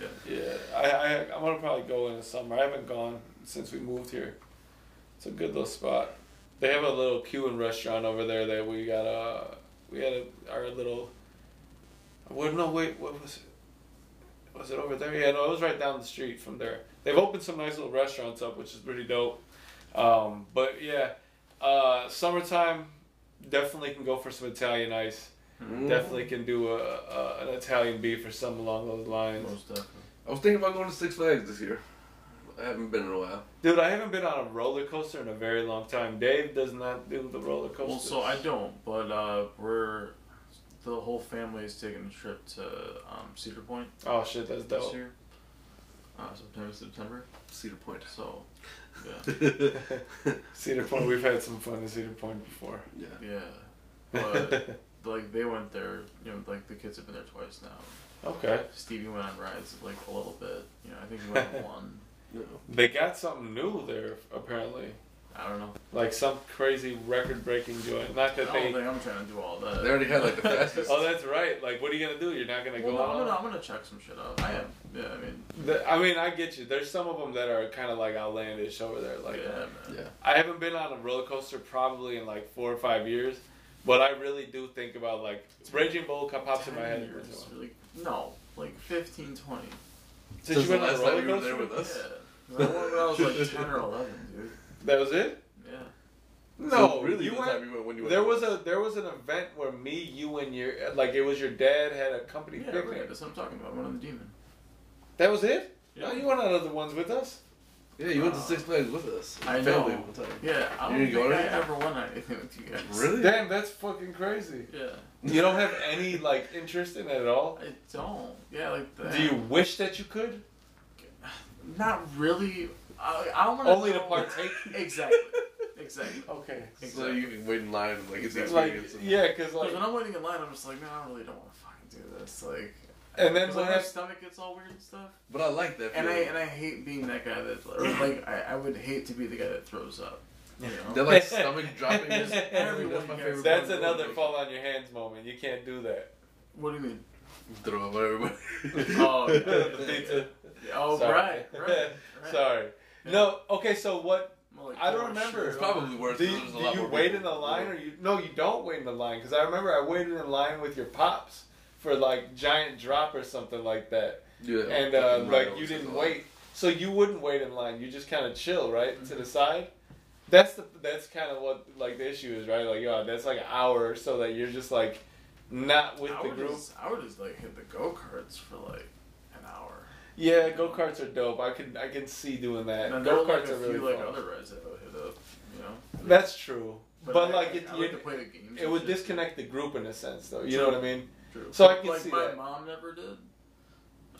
Yeah. Yeah, I, I I'm gonna probably go in the summer. I haven't gone since we moved here. It's a good little spot. They have a little Cuban restaurant over there that we got. a we had a, our little. What no wait what was it? Was it over there? Yeah, no, it was right down the street from there. They've opened some nice little restaurants up, which is pretty dope. Um, but yeah, uh, summertime definitely can go for some Italian ice. Mm. Definitely can do a, a an Italian beef or something along those lines. Most definitely. I was thinking about going to Six Flags this year. I haven't been in a while. Dude, I haven't been on a roller coaster in a very long time. Dave does not do the roller coaster. Well, so I don't, but uh, we're the whole family is taking a trip to um, Cedar Point Oh shit, that's this dope. year. Uh, September, September. Cedar Point. So, yeah, Cedar Point, we've had some fun in Cedar Point before. yeah. yeah. But like they went there, you know, like the kids have been there twice now. okay. Stevie went on rides like a little bit. You know, I think he went on one. No. They got something new there apparently, I don't know. like some crazy record-breaking joint. Not I that don't they. think I'm trying to do all that. They already had like the fastest. Oh, that's right. Like, what are you gonna do? You're not gonna Well, go no, on. I'm gonna, I'm gonna check some shit out. I am. Yeah, I mean, The- I mean, I get you. There's some of them that are kind of like outlandish over there. Like, yeah, man. yeah. I haven't been on a roller coaster probably in like four or five years, but I really do think about like Raging Bull pops in my 10 head. years, really? No, like 15, 20. Since you went on a roller you were there coaster, with us. Yeah. When I was like 10 or 11, dude. That was it. Yeah. No, So really, you the went. time you went when you went There with was a there was an event where me, you, and your like it was your dad had a company Yeah, picnic. right. That's what I'm talking about. One of the demon. That was it. Yeah. No, you went on other ones with us. Yeah, you went to Uh, Six Flags with us. I Family know. one time. Yeah, I You don't didn't go think I anything? ever won anything with you guys. Really? Damn, that's fucking crazy. Yeah. You don't have any like interest in it at all. I don't. Yeah, like that. Do you wish that you could? Not really. I, I want Only to partake. Exactly. Exactly. Okay. So you can wait in line and like it's the Like yeah, because Because like when I'm waiting in line, I'm just like, man, I really don't want to fucking do this. Like, and then Because when like, my stomach gets all weird and stuff. But I like that. And I and I hate being that guy that or like I, I would hate to be the guy that throws up. You know? That like stomach dropping. Is, Everyone that's my favorite. that's another fall on your hands moment. You can't do that. what do you mean? Throw up on everybody. Oh, yeah. the pizza. Oh, Sorry. right, right, right. Sorry. No. Okay. So what? Like, I don't remember. It's probably over- worse. Do you, do you wait people. in the line or you? No, you don't wait in the line because I remember I waited in line with your pops for like giant drop or something like that, Yeah. and uh, right like you didn't the wait. So you wouldn't wait in line. You just kind of chill, right, to the side. That's the that's kind of what like the issue is, right? Like, yo, that's like an hour or so that you're just like not with I the group. Just, I would just like hit the go karts for like an hour. Yeah, go karts are dope. I can I can see doing that. And then there Go were like karts are really few like fun. other rides that I would hit up. You know. That's true, but, I- like it, I like to play the games. it would shit, disconnect the group in a sense, though. You True. know what I mean? True. So I can like see my that. mom never did.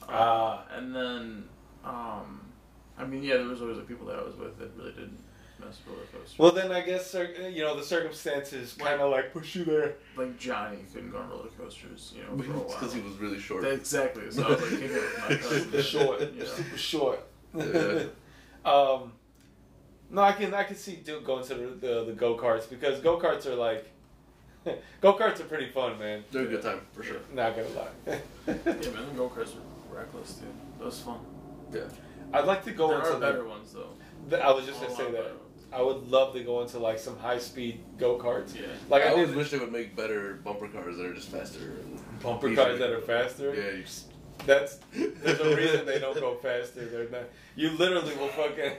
Ah. And then, um, I mean, yeah, there was always like people that I was with that really didn't mess roller coasters. Well, then I guess you know the circumstances kind of like push you there. like Johnny couldn't go on roller coasters, you know, for a while. because he was really short. Exactly. So I was like kicking with my cousin. short, You know. super short. Yeah. um, no, I can I can see do, going to the the, the go karts because go karts are like go karts are pretty fun, man. They're a good time for sure. Not gonna lie. Yeah, man, the go karts are reckless, dude. That was fun. Yeah. I'd like to go there into are better ones though. The, I was just gonna say that. Better ones. I would love to go into like some high speed go karts. Yeah. Like I I, always did wish they would make better bumper cars that are just faster. Bumper easier. cars that are faster. Yeah, you just, That's there's a reason they don't go faster. They're not. You literally will fucking.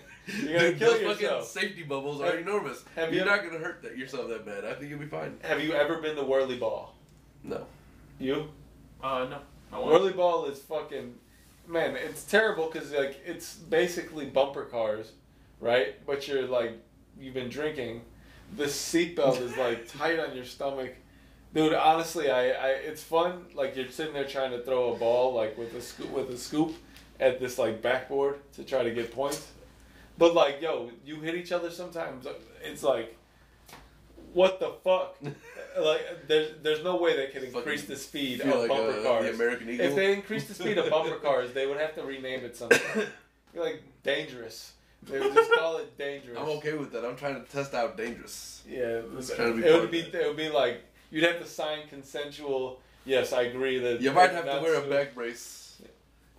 You're gonna Dude, kill those yourself. fucking safety bubbles Have- are enormous. have You're you not gonna hurt that yourself that bad. I think you'll be fine. Have you ever been to Whirly Ball? No. You? Uh, no. I Whirly Ball is fucking. Man, it's terrible because like it's basically bumper cars, right? But you're like you've been drinking. The seatbelt is like tight on your stomach. Dude, honestly, I, I it's fun. Like you're sitting there trying to throw a ball like with a scoop with a scoop at this like backboard to try to get points. But like, yo, you hit each other sometimes. It's like, what the fuck? like, there's there's no way they can increase Fucking the speed of like bumper uh, cars. the American Eagle. If they increase the speed of bumper cars, they would have to rename it something. You're like dangerous. They would just call it dangerous. I'm okay with that. I'm trying to test out dangerous. Yeah, it, It's trying to be it would be it would be like you'd have to sign consensual. Yes, I agree that You might have to wear a back brace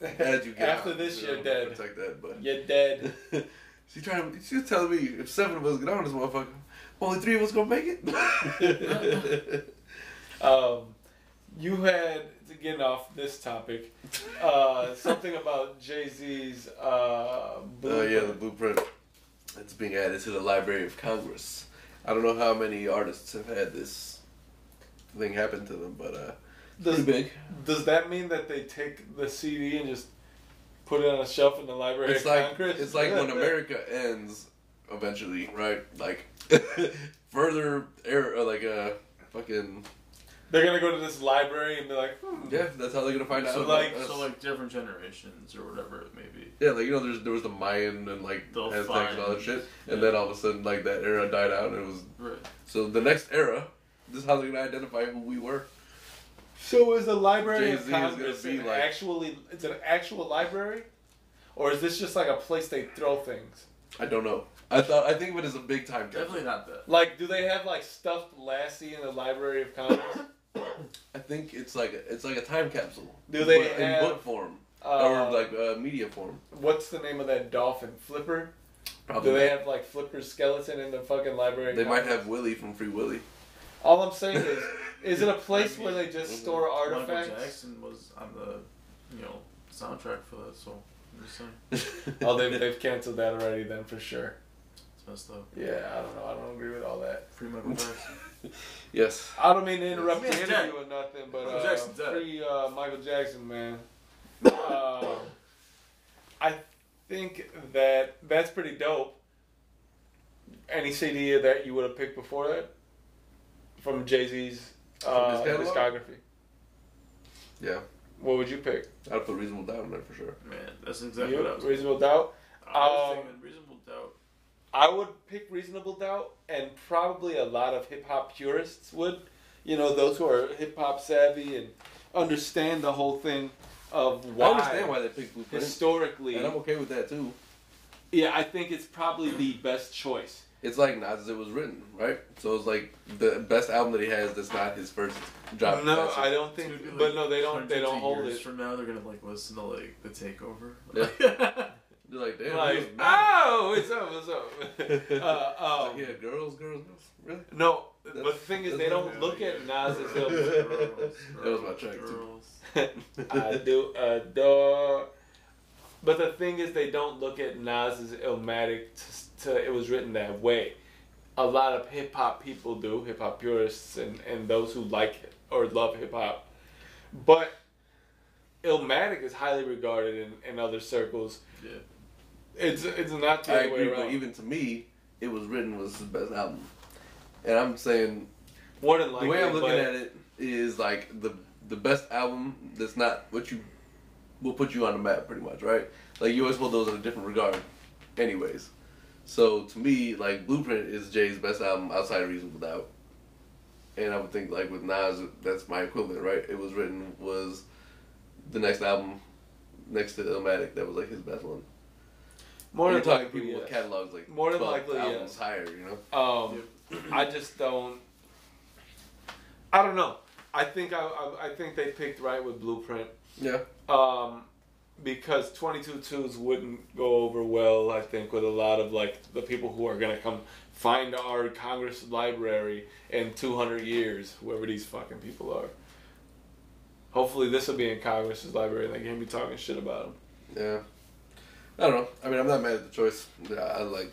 as you get After out, this, you you're dead. Protect that, but You're dead. she trying. to- She was telling me if seven of us get on this motherfucker, only three of us gonna make it. Um, you had to get off this topic. Uh, something about Jay Z's. Uh, Oh yeah, the blueprint. It's being added to the Library of Congress. I don't know how many artists have had this thing happen to them, but uh, does, pretty big. does that mean that they take the CD and just put it on a shelf in the Library It's of like Congress? it's like when America ends eventually, right? Like further air, like a fucking They're gonna go to this library and be like, hmm. Yeah, that's how they're gonna find out. So about like- us. so like different generations or whatever it may be. yeah, like you know, there's there was the Mayan and like They'll Aztecs and all that find- shit, and then all of a sudden like that era died out, and it was Right. so the next era. This is how they're gonna identify who we were. So is the Library of Jay-Z is gonna Congress be an like- actually it's an actual library, or is this just like a place they throw things? I don't know. I thought I think of it as a big time. Definitely not that. Like, do they have like stuffed Lassie in the Library of Congress? I think it's like a, it's like a time capsule. Do they but have- in book form Uh, or like uh, media form? what's the name of that dolphin? Flipper. Probably. Do they have like Flipper's skeleton in the fucking library? They might have Willy from Free Willy. All I'm saying is, is it a place where they just store Michael artifacts? Jackson was on the, you know, soundtrack for that. So I'm just saying, Oh, they've, they've canceled that already then for sure. It's messed up. Yeah, I don't know. I don't agree with all that. Free Michael Jackson. yes. I don't mean to interrupt the interview dead. or nothing, but Michael uh, Jackson's dead. free uh, Michael Jackson, man. uh, I think that that's pretty dope. Any CD that you would have picked before that from Jay Z's uh, From his catalog? discography? Yeah. What would you pick? I'd put Reasonable Doubt in there for sure. Man, that's exactly You? what I was. Reasonable Doubt. I was Um, thinking Reasonable Doubt. I would pick Reasonable Doubt, and probably a lot of hip hop purists would. You know, those who are hip hop savvy and understand the whole thing of why, I understand why they picked Blueprint, historically. and I'm okay with that too. Yeah, I think it's probably the best choice. It's like not as it was written, right? So it's like the best album that he has. That's not his first job. no, I don't think. It's but no, they don't. They don't hold years it. From now, they're gonna like listen to like the Takeover. Yeah. They're like, damn. Like, oh, what's up? What's up? Uh, um, like, yeah, girls, girls, girls. Really? No, but the thing is, they don't look at Nas as Girls, That was my track, too. I do adore. But the thing is, they don't look at Nas as Illmatic to, to it was written that way. A lot of hip hop people do, hip hop purists and, and those who like it or love hip hop. But Illmatic is highly regarded in, in other circles. Yeah. It's it's not the I other way agree, but around. even to me, it was written was the best album. And I'm saying More than the way I'm looking at it is like the the best album that's not what you will put you on the map pretty much, right? Like you always hold those in a different regard, anyways. So to me, like Blueprint is Jay's best album outside of Reasonable Doubt. And I would think like with Nas, that's my equivalent, right? It was written was the next album next to Illmatic that was like his best one. More than talking likely, people with catalogs like More than likely, albums yes. higher, you know. Um, I just don't. I don't know. I think I, I I think they picked right with Blueprint. Yeah. Um, because 22 twos wouldn't go over well. I think with a lot of like the people who are gonna come find our Congress library in 200 years, whoever these fucking people are. Hopefully, this will be in Congress's library, and they can't be talking shit about them. Yeah. I don't know. I mean, I'm not mad at the choice. Yeah, I like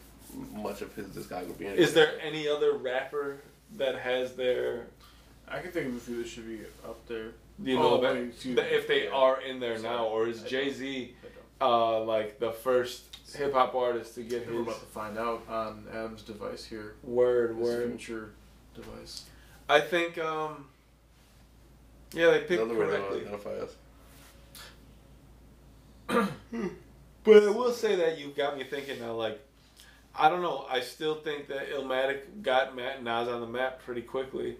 much of his discography. Anyway. Is there any other rapper that has their, I can think of a few that should be up there. you know, Oh, that- excuse that if they Yeah. are in there Sorry. now, or is Jay Z uh, like the first hip hop artist to get We're about to find out on Adam's device here. word His word? future device. I think um, yeah, they picked Another way to correctly. identify us. But I will say that you got me thinking now. Like, I don't know. I still think that Illmatic got Matt and Nas on the map pretty quickly.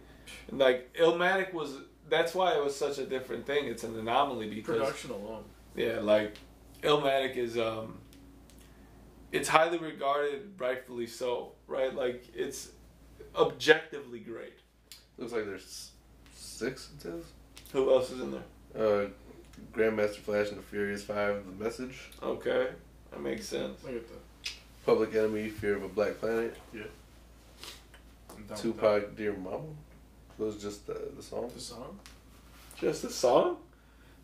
And like Illmatic was. That's why it was such a different thing. It's an anomaly because Production alone. yeah, like Illmatic is um. It's highly regarded, rightfully so, right? Like it's objectively great. Looks like there's six. It says. Who else is in there? Uh, Grandmaster Flash and the Furious Five. The Message. Okay, that makes sense. Look at that. Public Enemy. Fear of a Black Planet. I'm down with Tupac. Dear Mama. Was just the the song. The song? Just a song?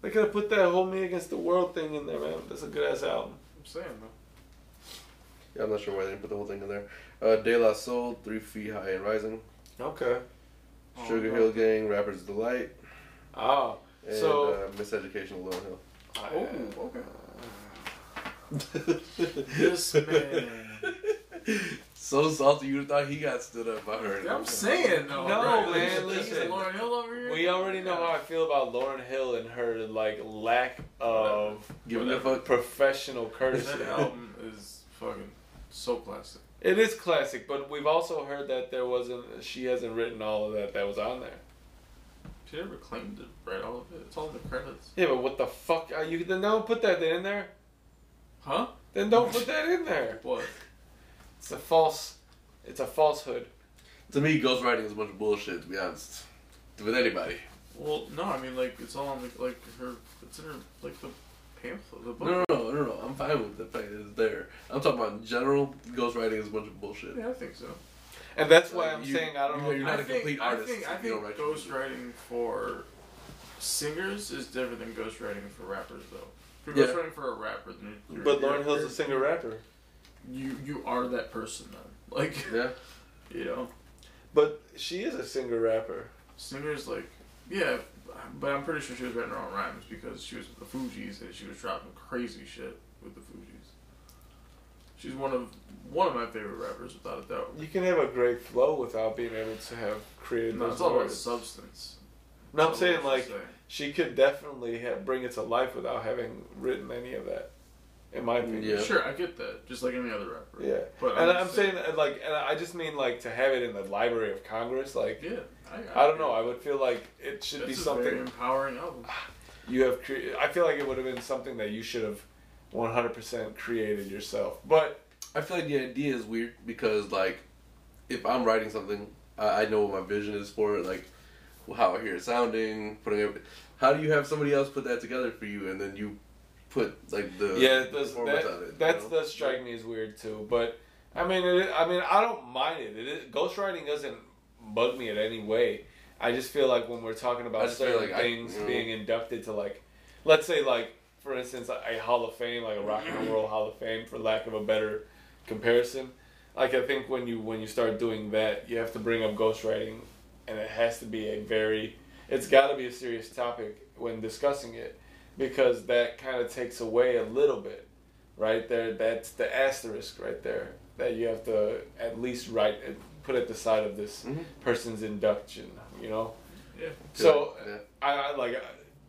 They could have put that whole Me Against the World thing in there, man. That's a good ass album. I'm saying though. Yeah, I'm not sure why they didn't put the whole thing in there. Uh, De La Soul. Three Feet High and Rising. Okay. Oh, Sugar no. Hill Gang. Rappers Delight. Oh. And So- uh, Miseducation of Lauryn Hill. Oh, okay. This man. So salty, you thought he got stood up. I heard. I'm saying though. No, right? Like, man, he's listen. Lauryn Hill over here. We already know how I feel about Lauryn Hill and her like lack of Give me a fuck. professional courtesy. That album is fucking so classic. It is classic, but we've also heard that there wasn't. She hasn't written all of that that was on there. She never claimed to write all of it. It's all in the credits. Yeah, but what the fuck are you? Then don't put that in there. Huh? Then don't put that in there. What? It's a false. It's a falsehood. To me, ghostwriting is a bunch of bullshit. To be honest, with anybody. Well, no, I mean like it's all on the, like her. It's in her like the pamphlet, the book. No, no, no, no, no. I'm fine with the fact that it's there. I'm talking about in general. Ghostwriting is a bunch of bullshit. Yeah, I think so. And that's why Like, I'm you- saying I don't you- know. you're not I a think, complete I artist think I if you think don't write ghostwriting for singers is different than ghostwriting for rappers, though. If Yeah. you're ghostwriting for a rapper, then you're, But you're- Lauryn Hill's a singer rapper. You you are that person then. Like Yeah. you know, But she is a singer rapper. singers like yeah, but I'm pretty sure she was writing her own rhymes because she was with the Fugees and she was dropping crazy shit with the Fugees. She's one of one of my favorite rappers without a doubt. You can have a great flow without being able to have created No, those it's all about substance. No, I'm saying like she's saying. she could definitely have, bring it to life without having written any of that. In my opinion. Yeah. Sure, I get that. Just like any other rapper. Yeah. But And I'm I'm just saying like, and I just mean like to have it in the Library of Congress. Like, Yeah, I, I don't know. I would feel like it should That's be a something very empowering album. you have. Cre- I feel like it would have been something that you should have 100% created yourself. But I feel like the idea is weird because, like, if I'm writing something, I, I know what my vision is for it, like how I hear it sounding, putting it. How do you have somebody else put that together for you, and then you put like the yeah, performance that, it? you that know? does strike me as weird too. But I mean, it, I mean, I don't mind it. it is, ghostwriting doesn't bug me in any way. I just feel like when we're talking about certain like I- things you know. being inducted to like, let's say like for instance a Hall of Fame, like a Rock and Roll Hall of Fame, for lack of a better comparison. Like I think when you when you start doing that, you have to bring up ghostwriting, and it has to be a very, it's got to be a serious topic when discussing it, because that kind of takes away a little bit, right there. That's the asterisk right there that you have to at least write and put at the side of this Mhm. person's induction. You know. Yeah. So Yeah. I, I like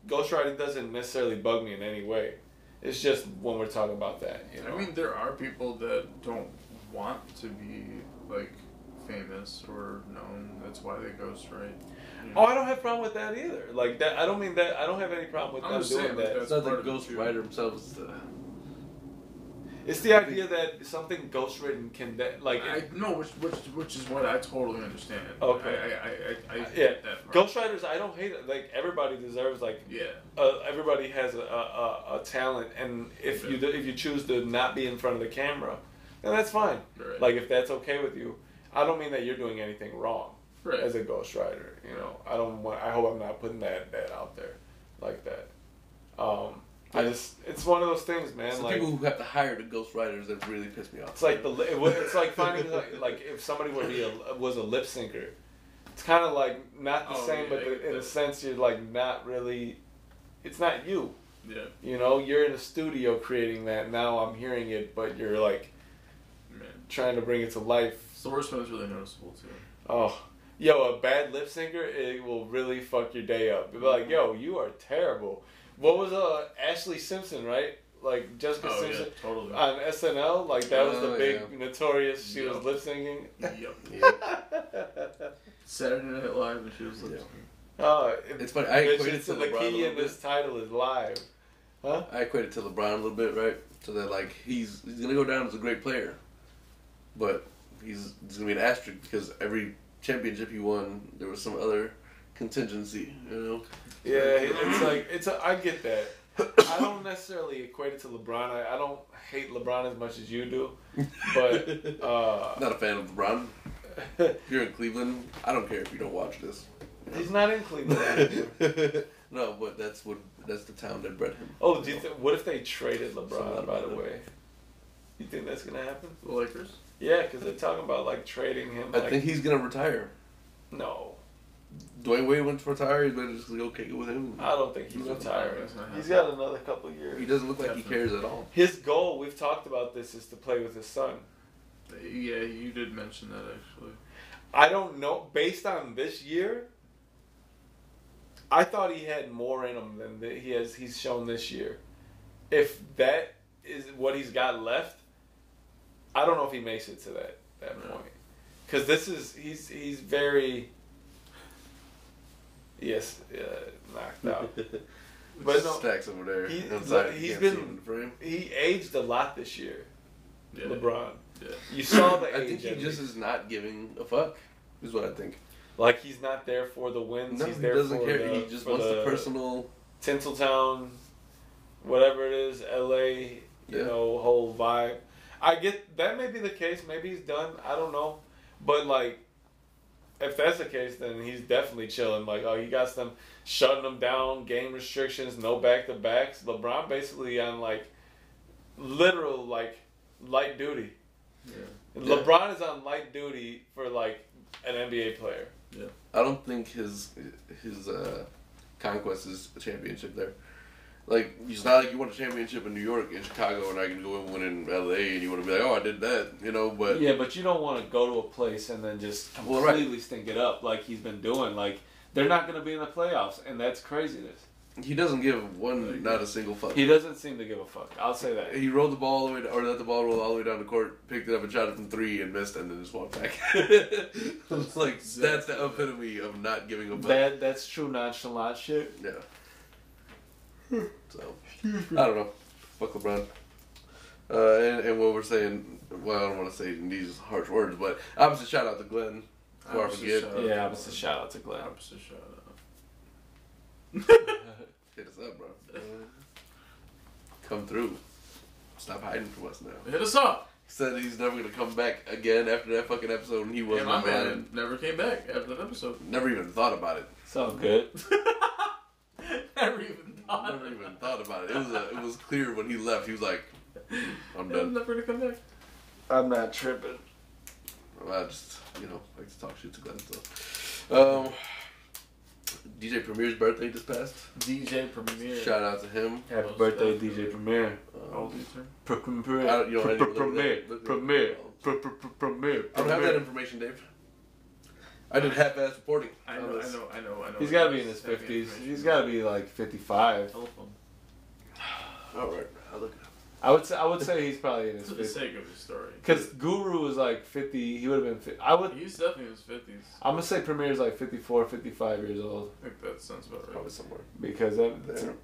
ghostwriting doesn't necessarily bug me in any way. It's just when we're talking about that, you know. I mean, there are people that don't want to be like famous or known. That's why they ghostwrite. You oh, I don't have a problem with that either. Like that, I don't mean that. I don't have any problem with I'm them just doing saying, that. that's It's not the part of it, ghost themselves. Uh, It's the idea that something ghostwritten can de- like. I no, which which which is what I totally understand. Okay. I I I, I, yeah, that. Ghostwriters. I don't hate it. Like everybody deserves like. Yeah. Uh, everybody has a, a, a talent, and if you if you choose to not be in front of the camera, then that's fine. Right. Like if that's okay with you, I don't mean that you're doing anything wrong. right. as a ghostwriter. You know, I don't want. I hope I'm not putting that that out there like that. Um, I just it's one of those things, man. it's the like people who have to hire the ghost writers that really piss me off. it's like the it, it's like finding like, like if somebody were be a, was a lip syncer. It's kind of like not the Oh, same, yeah, but the, in a sense you're like not really. It's not you. yeah. You know, you're in a studio creating that. Now I'm hearing it, but you're like Man. trying to bring it to life The worst one is really noticeable too. Oh, yo, a bad lip syncer, it will really fuck your day up. Be like, yo, you are terrible. What was uh Ashlee Simpson, right? Like Jessica Oh Simpson yeah, totally. on SNL, like that was the Oh, big yeah. notorious. She was lip syncing. yep. Yeah. Saturday Night Live and she was like, Yeah. Oh, It's funny. I bitch, equate it it's to the LeBron a key little in this title is live. Huh? I equate it to LeBron a little bit, right? So that like he's he's gonna go down as a great player, but he's, he's gonna be an asterisk because every championship he won, there was some other contingency, you know. Yeah, it's like it's. A, I get that. I don't necessarily equate it to LeBron. I, I don't hate LeBron as much as you do, but uh, Not a fan of LeBron. If you're in Cleveland, I don't care if you don't watch this. he's not in Cleveland. no, but that's what that's the town that bred him. Oh, do you th- what if they traded LeBron? Something By the about way, you think that's gonna happen? the Lakers. Yeah, because they're talking about like trading him. I Like, think he's gonna retire. no, Dwyane Wade went to retire. He's better just go kick it with him. I don't think he's He's not- retiring. that's not He's happening. got another couple of years. He doesn't look like he cares at all. His goal, we've talked about this, is to play with his son. Yeah, you did mention that actually. I don't know. Based on this year, I thought he had more in him than that he has. He's shown this year. If that is what he's got left, I don't know if he makes it to that that Yeah. point. Because this is he's he's very yes uh, knocked out. But no, Stacks over there. he- inside. he's Can't been- see him in the frame. he aged a lot this year. Yeah. LeBron, Yeah. you saw the I age. think he just least. is not giving a fuck. Is what I think. like he's not there for the wins. No, he's he there doesn't for care. The, he just for wants the, the personal. Tinseltown, whatever it is, LA, you Yeah. know, whole vibe. I get that may be the case. Maybe he's done. I don't know. But like, if that's the case, then he's definitely chilling. Like, oh, he got them shutting them down, game restrictions, no back to backs. LeBron basically on like literal like light duty. Yeah. LeBron is on light duty for like an NBA player. I don't think his his uh, conquest is a championship there. Like it's not like you won a championship in New York and Chicago, and I can go and win in L.A. and you want to be like, oh, I did that, you know. But Yeah, but you don't want to go to a place and then just Well, right. completely stink it up like he's been doing. Like they're not going to be in the playoffs, and that's craziness. he doesn't give one, not a single fuck. He doesn't seem to give a fuck. I'll say that. He rolled the ball all the way, or let the ball roll all the way down the court, picked it up and shot it from three and missed, and then just walked back. it's like that's the epitome of not giving a fuck. That that's true nonchalant shit. Yeah. So I don't know. Fuck LeBron. Uh, and, and what we're saying, well, I don't want to say in these harsh words, but obviously shout out to Glenn. Before I Opposite forget, shout out Yeah, to I was a shout out to Glenn. Opposite shout out. hit us up, bro. Come through. Stop hiding from us now. Hit us up. He Said he's never gonna come back again after that fucking episode, and he wasn't my man. man never came back after that episode. Never even thought about it. It's all good. never even thought. Never even thought about it. It was a, it was clear when he left. He was like, "I'm done. I'm never gonna come back. I'm not tripping. I just, you know, like to talk shit to Glenn. So, um, DJ Premier's birthday just passed. DJ Premier. Shout out to him. Happy Most birthday, definitely. DJ Premier. How Um, is he turn? Premier. I don't- don't have any- Premier. look- look- Premier. Premier. I don't have that information, Dave. I did half-ass reporting. I know, I know, I know, I know. He's got to be in his fifties. He's got to be like fifty-five. Telephone. All right, I'll look it up. I would say I would say he's probably in his For the fifties. sake of his story. Because Guru was like fifty. He would have been. 50. I would. He's definitely in his 50s. I'm gonna say Premier's like 54, 55 years old I think that sounds about right. Probably somewhere because that, there.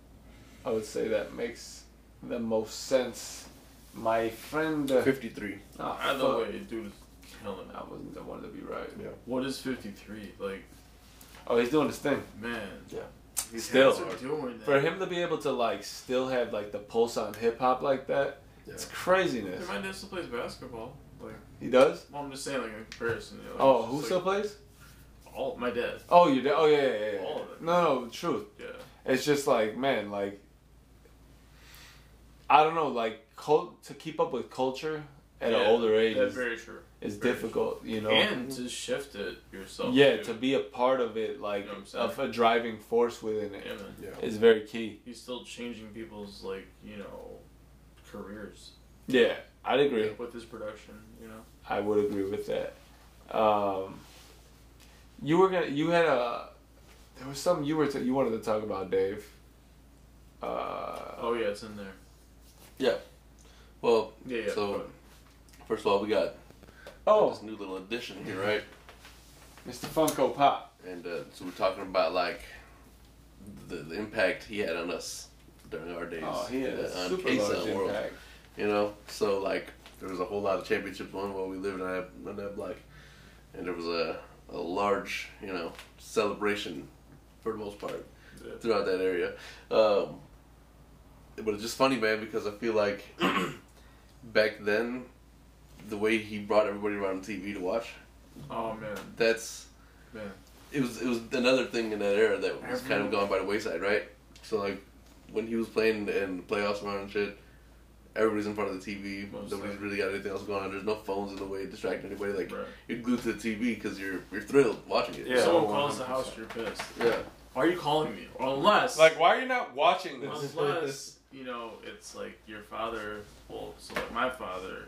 I would say that makes the most sense. My friend. Uh, Fifty-three. oh, Either fuck. way, dude is killing. I wasn't the one to be right. Yeah. What is 53? Like, Oh, he's doing his thing. man. He's Still. Are doing that. For him to be able to like still have like the pulse on hip hop like that, Yeah. it's craziness. My dad still plays basketball. Like, He does. well, I'm just saying, like, in comparison. You know, Oh, it's who just, still like, plays? All my dad. Oh, you did. Oh, yeah, yeah, yeah. All of it. No, no, truth. Yeah. It's just like, man, like, I don't know, like, cult, to keep up with culture at an Yeah, older age That's is, very true. Is very difficult, you know? And to shift it yourself. yeah, too. to be a part of it, like, You know what I'm saying? of a driving force within it, Yeah. Yeah. is very key. He's still changing people's like you know careers Yeah, I'd agree. with his production. You know. I would agree with that. Um, you were gonna, you had a, there was something you were, t- you wanted to talk about, Dave. Uh, Oh yeah, it's in there. Yeah. Well, Yeah. yeah So- first of all, we got oh, this new little addition here, right? Mr. Funko Pop. And uh, so we're talking about like the, the impact he had on us during our days Oh, he had uh, on super large World. impact. You know, so like there was a whole lot of championships won while we lived in that block, and there was a, a large, you know, celebration for the most part Yeah. throughout that area. Um, but it's just funny, man, because I feel like back then, the way he brought everybody around TV to watch, Oh man, that's man. it was it was another thing in that era that was kind of Everyone- gone by the wayside, right? So like when he was playing in the playoffs around and shit, everybody's in front of the TV. Most Nobody's definitely. really got anything else going on. There's no phones in the way distracting anybody. Like Right. you're glued to the TV because you're you're thrilled watching it. Yeah. Someone calls the house, you're pissed. yeah. Why are you calling me? Unless, Like, why are you not watching this? unless you know, it's like your father. Well, so like my father,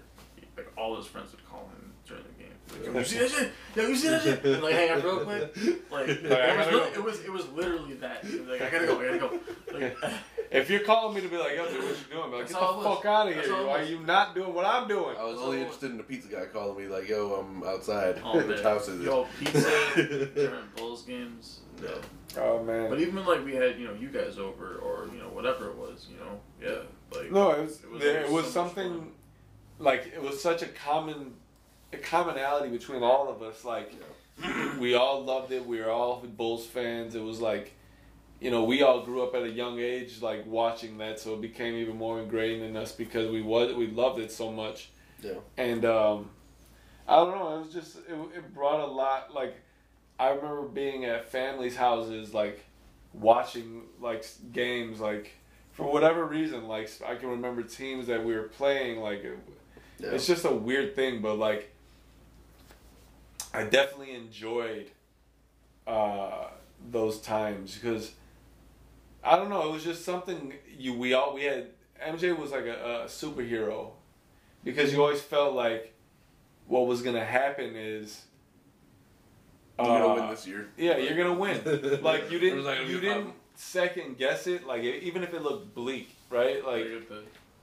like all his friends would call him during the game. Like, Yo, you see that shit? Yo, you see that shit? And, like hang out real quick. Like it, was, I gotta li- go. it was it was literally that. Like I gotta go, I gotta go. Like, If you're calling me to be like, yo, dude, what you doing? I'm like, get the all it was. fuck out of here. all Why are you not doing what I'm doing? I was So- only interested in the pizza guy calling me like, "Yo, I'm outside. oh Which house is it?" yo, pizza during Bulls games. Yeah. Oh man. But even like we had, you know, you guys over or you know whatever it was, you know, yeah, like No, it was It was- there, it it was was so much something fun. Like it was such a common a commonality between all of us. Like we all loved it. We were all Bulls fans. It was like you know we all grew up at a young age like watching that, so it became even more ingrained in us because we was we loved it so much. Yeah. And um, I don't know. It was just it, it brought a lot. Like I remember being at families' houses, like watching like games, like for whatever reason, like I can remember teams that we were playing. Like it, Yeah. it's just a weird thing, but like I definitely enjoyed uh, those times because I don't know. It was just something you we all we had. MJ was like a, a superhero because you always felt like what was gonna happen is. I'm gonna uh, win this year. Yeah, you're gonna win. Like you didn't, not you didn't problem. second guess it. Like even if it looked bleak, right? Like like the,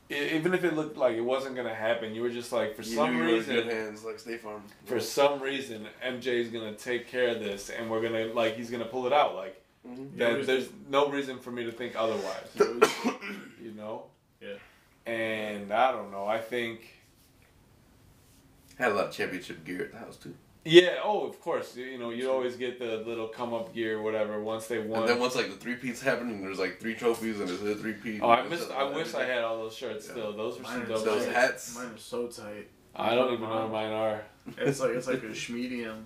even if it looked like it wasn't gonna happen, you were just like, for You some knew you were in reason, good hands, like State Farm. for some reason, MJ's gonna take care of this, and we're gonna like he's gonna pull it out. Like Mhm. That, there's no reason for me to think otherwise. You know? Yeah. And I don't know. I think. Had a lot of championship gear at the house too. Yeah. Oh, of course. You you know, you always get the little come up gear, whatever. Once they won. And then once like the three peats happened, and there's like three trophies, and it's a three peat. oh, I missed. I wish I had all those shirts. Yeah. Still, those were some mine, are dope. Those shirts. hats. mine are so tight. I don't even know what mine are. It's like it's like a schmedium.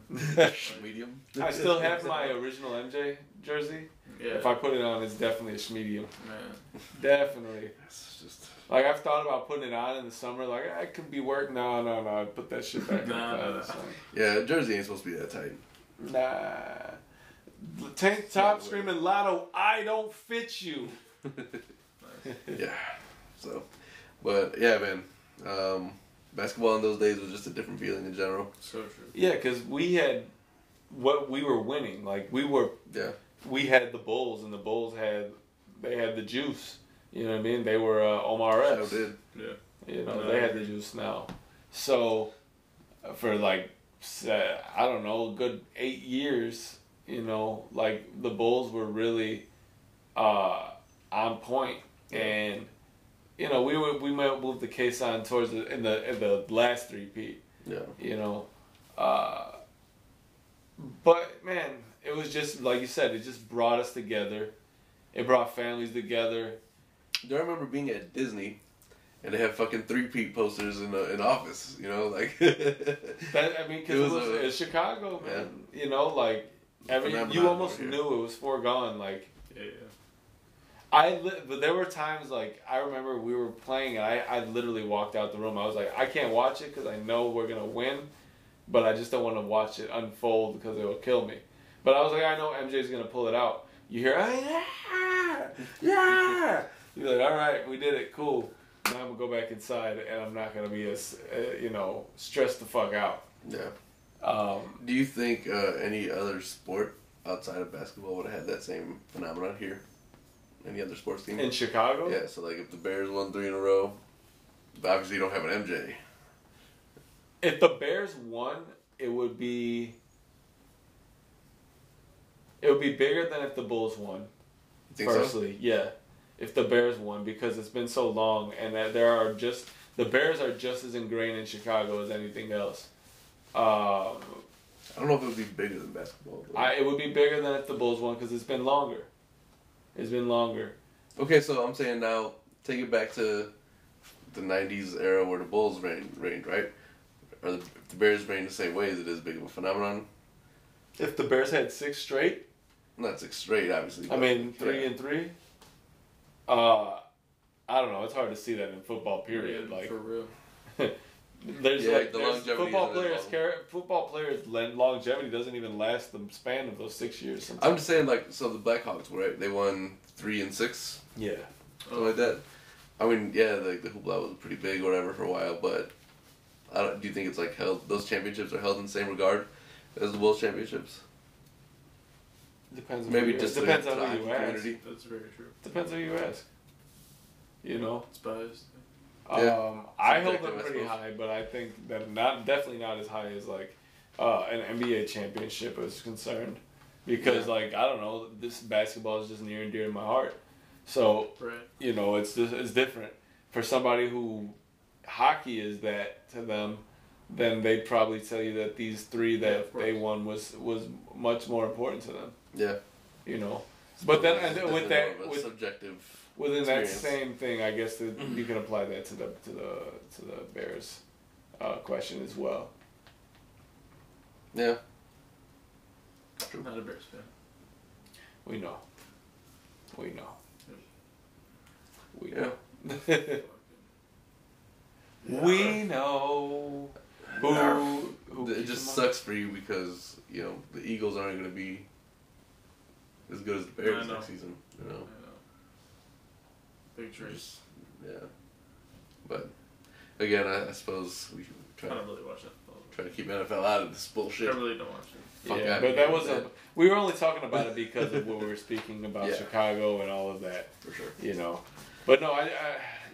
Medium. I still have my original MJ jersey. Yeah, If I put it on, it's definitely a medium. man. Definitely. It's just. Like I've thought about putting it on in the summer. Like I could be work. No, no, no. I'd put that shit back. Nah, on. nah, nah. Yeah, jersey ain't supposed to be that tight. Nah. Tank top screaming lotto. I don't fit you. yeah. So, but yeah, man. Um, basketball in those days was just a different feeling in general. So true. Yeah, because we had what we were winning. Like we were, Yeah. we had the Bulls, and the Bulls had they had the juice. You know what I mean? They were uh, Omar So did. Yeah. You know, No, they had the agree. juice now. So, uh, for like, I don't know, a good eight years, you know, like the Bulls were really uh, on point. and you know, we were, we might move the case on towards the in the in the last three P. Yeah. You know, uh, but man, it was just like you said, it just brought us together. It brought families together. Do I remember being at Disney, and they had fucking three peat posters in the in the office? You know, like. That I mean, because It it was was, a- it's Chicago, man. You know, like every you almost knew it was foregone. Like Yeah, yeah. I, li- but there were times like I remember we were playing and I, I literally walked out the room. I was like, I can't watch it because I know we're gonna win, but I just don't want to watch it unfold because it will kill me. But I was like, I know MJ's gonna pull it out. You hear, "Ah, yeah, yeah. You're like, all right, we did it, cool. Now I'm gonna go back inside and I'm not gonna be as, uh, you know, stressed the fuck out. yeah. Um, Do you think uh, any other sport outside of basketball would have had that same phenomenon here? Any other sports team? in Chicago, Yeah, so like if the Bears won three in a row, obviously you don't have an MJ. if the Bears won, it would be it would be bigger than if the Bulls won. Think so? Firstly, yeah, if the Bears won because it's been so long and that there are just the Bears are just as ingrained in Chicago as anything else. Um, I don't know if it would be bigger than basketball. I, it would be bigger than if the Bulls won because it's been longer. It's been longer. Okay, so I'm saying now, take it back to the '90s era where the Bulls reigned, reigned right? Or the, if the Bears reigned the same way, is it as big of a phenomenon? If the Bears had six straight, Not six straight, obviously. I mean three yeah. and three. Uh, I don't know. It's hard to see that in football. Period. Yeah, Like for real. There's Yeah, like the there's longevity football players. long. Care, football players' longevity doesn't even last the span of those six years. I'm just saying, like, so the Blackhawks, right? They won three and six, yeah. something like that. I mean, yeah, like the hoopla was pretty big or whatever for a while, but I don't, do you think it's like held? Those championships are held in the same regard as the World Championships? Depends. On Maybe who you, just depends on who hockey you ask. community. That's very true. Depends on who you ask. You know, It's biased. Yeah. um, I hold them pretty high, but I think that not definitely not as high as like uh, an NBA championship is concerned, because Yeah. like I don't know, this basketball is just near and dear to my heart. So Right. you know, it's just, it's different for somebody who hockey is that to them. Then they'd probably tell you that these three that of course. they won was was much more important to them. Yeah. You know, but then and with that more of a with subjective. Within that same thing, I guess that you can apply that to the to the to the Bears uh, question as well. Yeah. Not a Bears fan. We know. We know. We Yeah. know. we know. Who, who It just sucks for you because you know the Eagles aren't going to be as good as the Bears next season. You know, Big trees. Yeah. But again, I, I suppose we should I try don't really watch it. try to keep NFL out of this bullshit. I really don't watch it. Fuck yeah, outta but here that with was a. We were only talking about it because of what we were speaking about Yeah. Chicago and all of that. for sure. You know, but no, I, I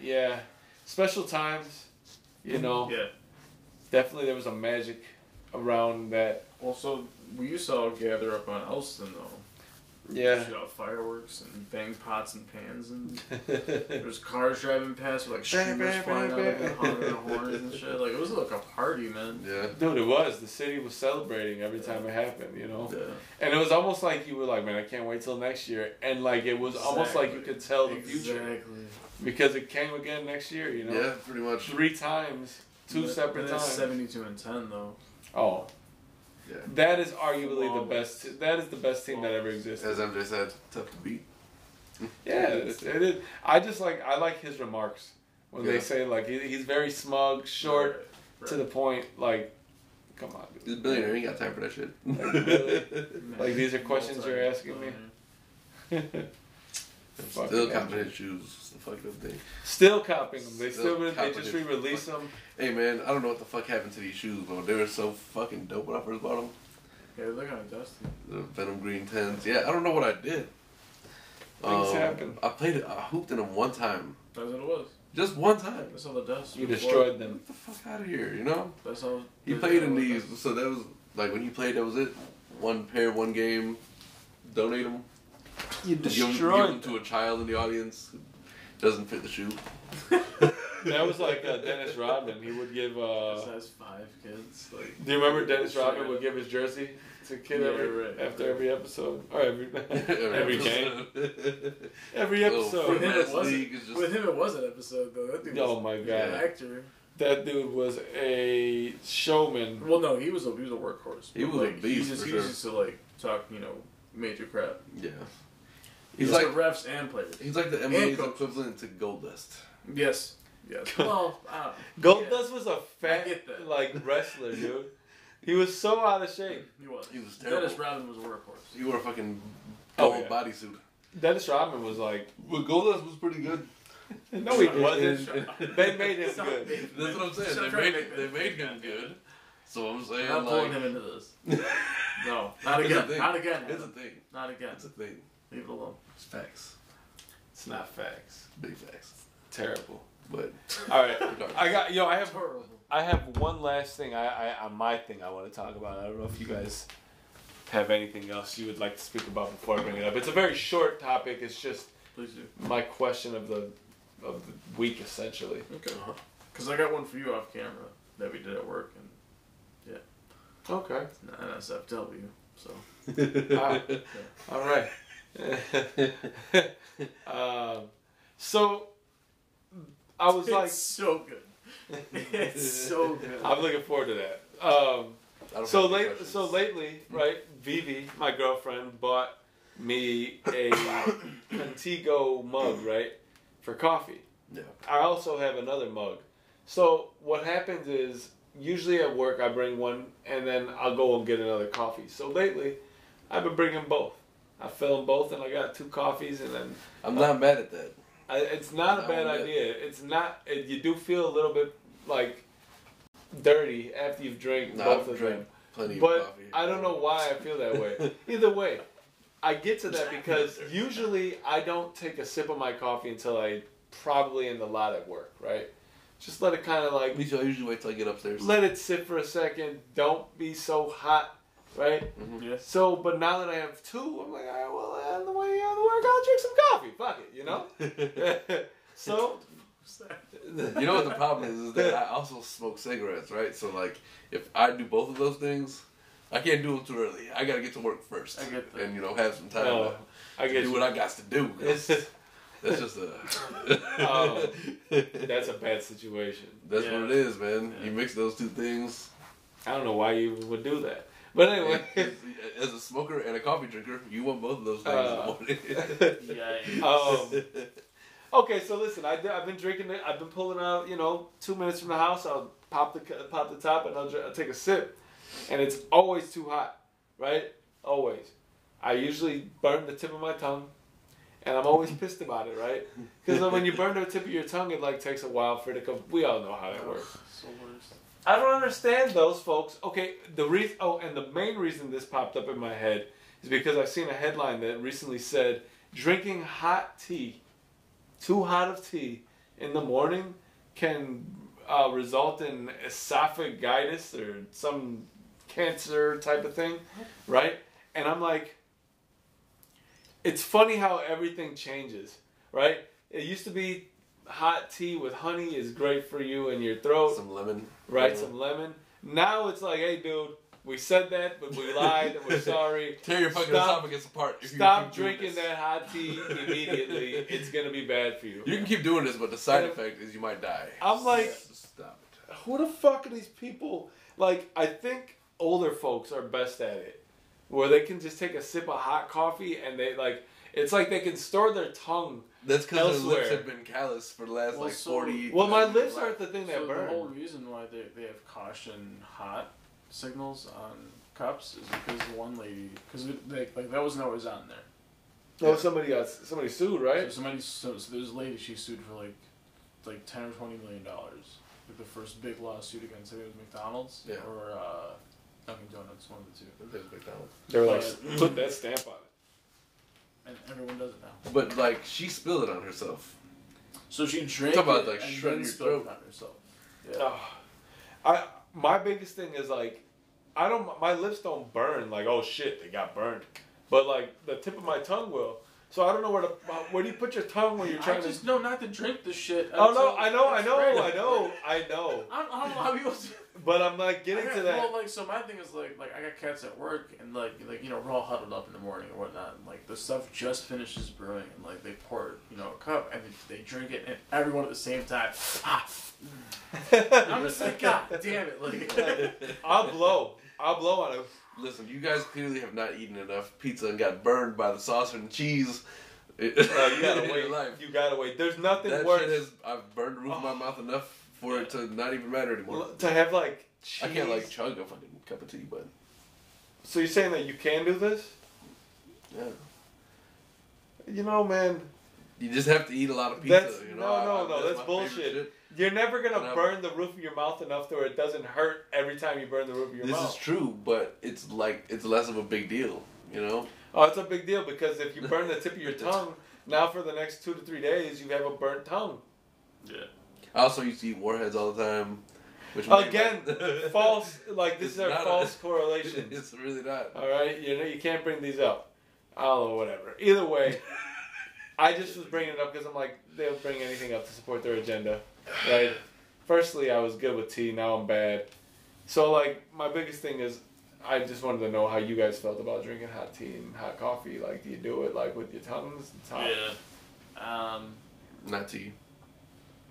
yeah, special times. You mm-hmm. know, Yeah. definitely there was a magic around that. Also, we used to all gather up on Elston though. Yeah. Shoot out fireworks and bang pots and pans and there's cars driving past with like streamers flying out bang, of the bang. hundred horns and shit. Like it was like a party, man. Yeah. Dude, it was. The city was celebrating every time it happened, you know? Yeah. And it was almost like you were like, man, I can't wait till next year. And like it was almost like you could tell the future. Exactly. Because it came again next year, you know? Yeah, pretty much. Three times, two But- separate but times. Seventy-two and ten though. Oh. Yeah. That is arguably the best. That is the best team that ever existed. As MJ said, tough to beat. Yeah, it, it is. I just like I like his remarks when Yeah. they say like he, he's very smug, short, Right, to the point. Like, come on, He's a billionaire. He ain't got time for that shit. Like, really? Like, these are questions you're asking me? multi-millionaire. Fucking Still MJ. confident shoes. It's the fucked up thing. Still copying them. They Still still, re- they copying just re-release them. Hey man, I don't know what the fuck happened to these shoes, but they were so fucking dope when I first bought them. Yeah, they're kind of dusty. The Venom Green Tens. Yeah, I don't know what I did. Things um, happen. I played it. I hooped in them one time. That's what it was. Just one time. That's all the dust. You destroyed them. Get the fuck out of here, you know? That's all. He played in these, so that was like when he played. That was it. One pair, one game. Donate them. You Give them, give to a child in the audience who doesn't fit the shoe. That was like uh, Dennis Rodman. He would give. Uh, Size five kids. Like. do you remember Dennis Rodman would give his jersey to a kid Yeah, every, right, after right. every episode or every every game, every Little episode? With him, it wasn't. just- With him, it was an episode though. That dude Oh was my an God. actor. That dude was a showman. Well, no, he was a he was a workhorse. He But, was a like, beast, He just, for he sure. was just to like talk, you know, major crap. Yeah. He's He's like refs and players. he's like the NBA's coach. equivalent to Goldust. Yes. Yes. well, I don't um, Gold yeah. Dust was a fat get that. like wrestler, dude. He was so out of shape. He was. He was terrible. Dennis Rodman was a workhorse. He wore a fucking Oh, gold yeah. bodysuit. Dennis Rodman was like, But Gold Dust was pretty good. no, he wasn't. Shut. They made him Stop good. it. That's what I'm saying. They made, they made him good. So I'm saying I'm not pulling him into this. No, not again. Not again. it's a thing. Not again. It's a thing. Leave it alone. It's facts. It's not facts. Big facts. Terrible. But All right, I got yo. I have Horrible. I have one last thing. I, I on my thing I want to talk about. I don't know if you guys have anything else you would like to speak about before I bring it up. It's a very short topic. It's just Please do. my question of the of the week essentially. Okay. Because I got one for you off camera that we did at work and yeah. Okay. it's an NSFW. So Ah, all right. um, so I was it's like, so good. It's so good. I'm looking forward to that. Um, so late, so lately, right? Vivi, my girlfriend, bought me a Contigo mug, right, for coffee. Yeah. I also have another mug. So what happens is usually at work I bring one and then I'll go and get another coffee. So lately, I've been bringing both. I fill them both and I got two coffees and then I'm not mad at that. I, it's not a bad idea. It's not. It, you do feel a little bit like dirty after you've drank Nah, both I've of them. plenty of But coffee. I don't know why I feel that way. Either way, I get to that because usually I don't take a sip of my coffee until I probably in the lot at work, right? Just let it kind of like Me too. I usually wait till I get upstairs. let it sit for a second. Don't be so hot, right? Mm-hmm. Yes. So, but now that I have two, I'm like, all right, well, on the way out of work, I'll drink some coffee. Fuck it, you know. so, You know what the problem is? Is that I also smoke cigarettes, right? So like, if I do both of those things, I can't do them too early. I gotta get to work first, I get that. and you know have some time Oh, to, I to get do you. what I got to do. That's just a. Oh, that's a bad situation. That's Yeah. what it is, man. Yeah. You mix those two things. I don't know why you would do that, but anyway. As a smoker and a coffee drinker, you want both of those things Uh, in the Yeah. um, okay, so listen, I, I've been drinking it. I've been pulling out, you know, two minutes from the house. I'll pop the pop the top and I'll, I'll take a sip, and it's always too hot, right? Always. I usually burn the tip of my tongue, and I'm always pissed about it, right? Because when you burn the tip of your tongue, it like takes a while for it to come. We all know how that works. I don't understand those folks. Okay, the reason. Oh, and the main reason this popped up in my head is because I've seen a headline that recently said drinking hot tea, too hot of tea, in the morning can uh, result in esophagitis or some cancer type of thing, right? And I'm like, it's funny how everything changes, right? It used to be hot tea with honey is great for you and your throat Some lemon. right? Yeah. Some lemon. Now it's like, hey, dude, we said that, but we lied, and we're sorry. Tear your fucking Stop- esophagus apart. Stop drinking that hot tea immediately. it's gonna be bad for you. You can keep doing this, but the side And- effect is you might die. I'm like, Stop it. who the fuck are these people? Like, I think older folks are best at it, where they can just take a sip of hot coffee and they like. It's like they can store their tongue. That's because their lips have been callous for the last Well, like so- 40 Well, my lips life. aren't the thing that So the whole reason why they, they have caution hot signals on cups is because the one lady, because like that wasn't always on there. No, somebody got somebody sued, So right? somebody, so, so there's a lady she sued for like, like ten or twenty million dollars. Like the first big lawsuit against I think it was McDonald's Yeah. or uh, Dunkin' Donuts, one of the two. There's McDonald's. They were like, put that stamp on it. And everyone does it now. But like she spilled it on herself. So she drank Talk about, it like, and shredding then your spilled it throat. on herself. Yeah. Oh, I my biggest thing is like I don't my lips don't burn like oh shit they got burned, but like the tip of my tongue will. So I don't know where to uh, where do you put your tongue when you're drinking? I just to. know not to drink the shit. Oh no, until I know, I it's know, ready. I know, I know. I don't, I don't know how people. Do- But I'm like I getting got- to that. Well, like so, my thing is like, like I got cats at work, and like, like you know, we're all huddled up in the morning or whatnot. And, like the stuff just finishes brewing, and like they pour you know, a cup, and they, they drink it, and everyone at the same time. Ah, I'm just like, God damn it! Like, I'll blow. I'll blow on it. Listen, you guys clearly have not eaten enough pizza and got burned by the sauce and cheese. Uh, you gotta wait. your life. You gotta wait. There's nothing That worse shit is. I've burned the roof of my mouth enough for it to not even matter anymore. to have like cheese. I can't like chug a fucking cup of tea, but So you're saying that you can do this? yeah, You know, man. you just have to eat a lot of pizza. That's- you know? no, no, I- no, my that's bullshit. You're never gonna Whatever. burn the roof of your mouth enough to where it doesn't hurt every time you burn the roof of your This mouth. is true, but it's like it's less of a big deal, you know. Oh, it's a big deal because if you burn the tip of your tongue, now for the next two to three days you have a burnt tongue. yeah. I also used to eat warheads all the time, which Again, made- false. Like this It's is a not a- false correlation. It's really not. All right, you know you can't bring these up. I don't know, whatever. Either way, I just was bringing it up because I'm like they'll bring anything up to support their agenda, right? Firstly, I was good with tea. Now I'm bad. So like my biggest thing is, I just wanted to know how you guys felt about drinking hot tea and hot coffee. Like, do you do it like with your tongues? It's hot. Yeah. Um. Not tea.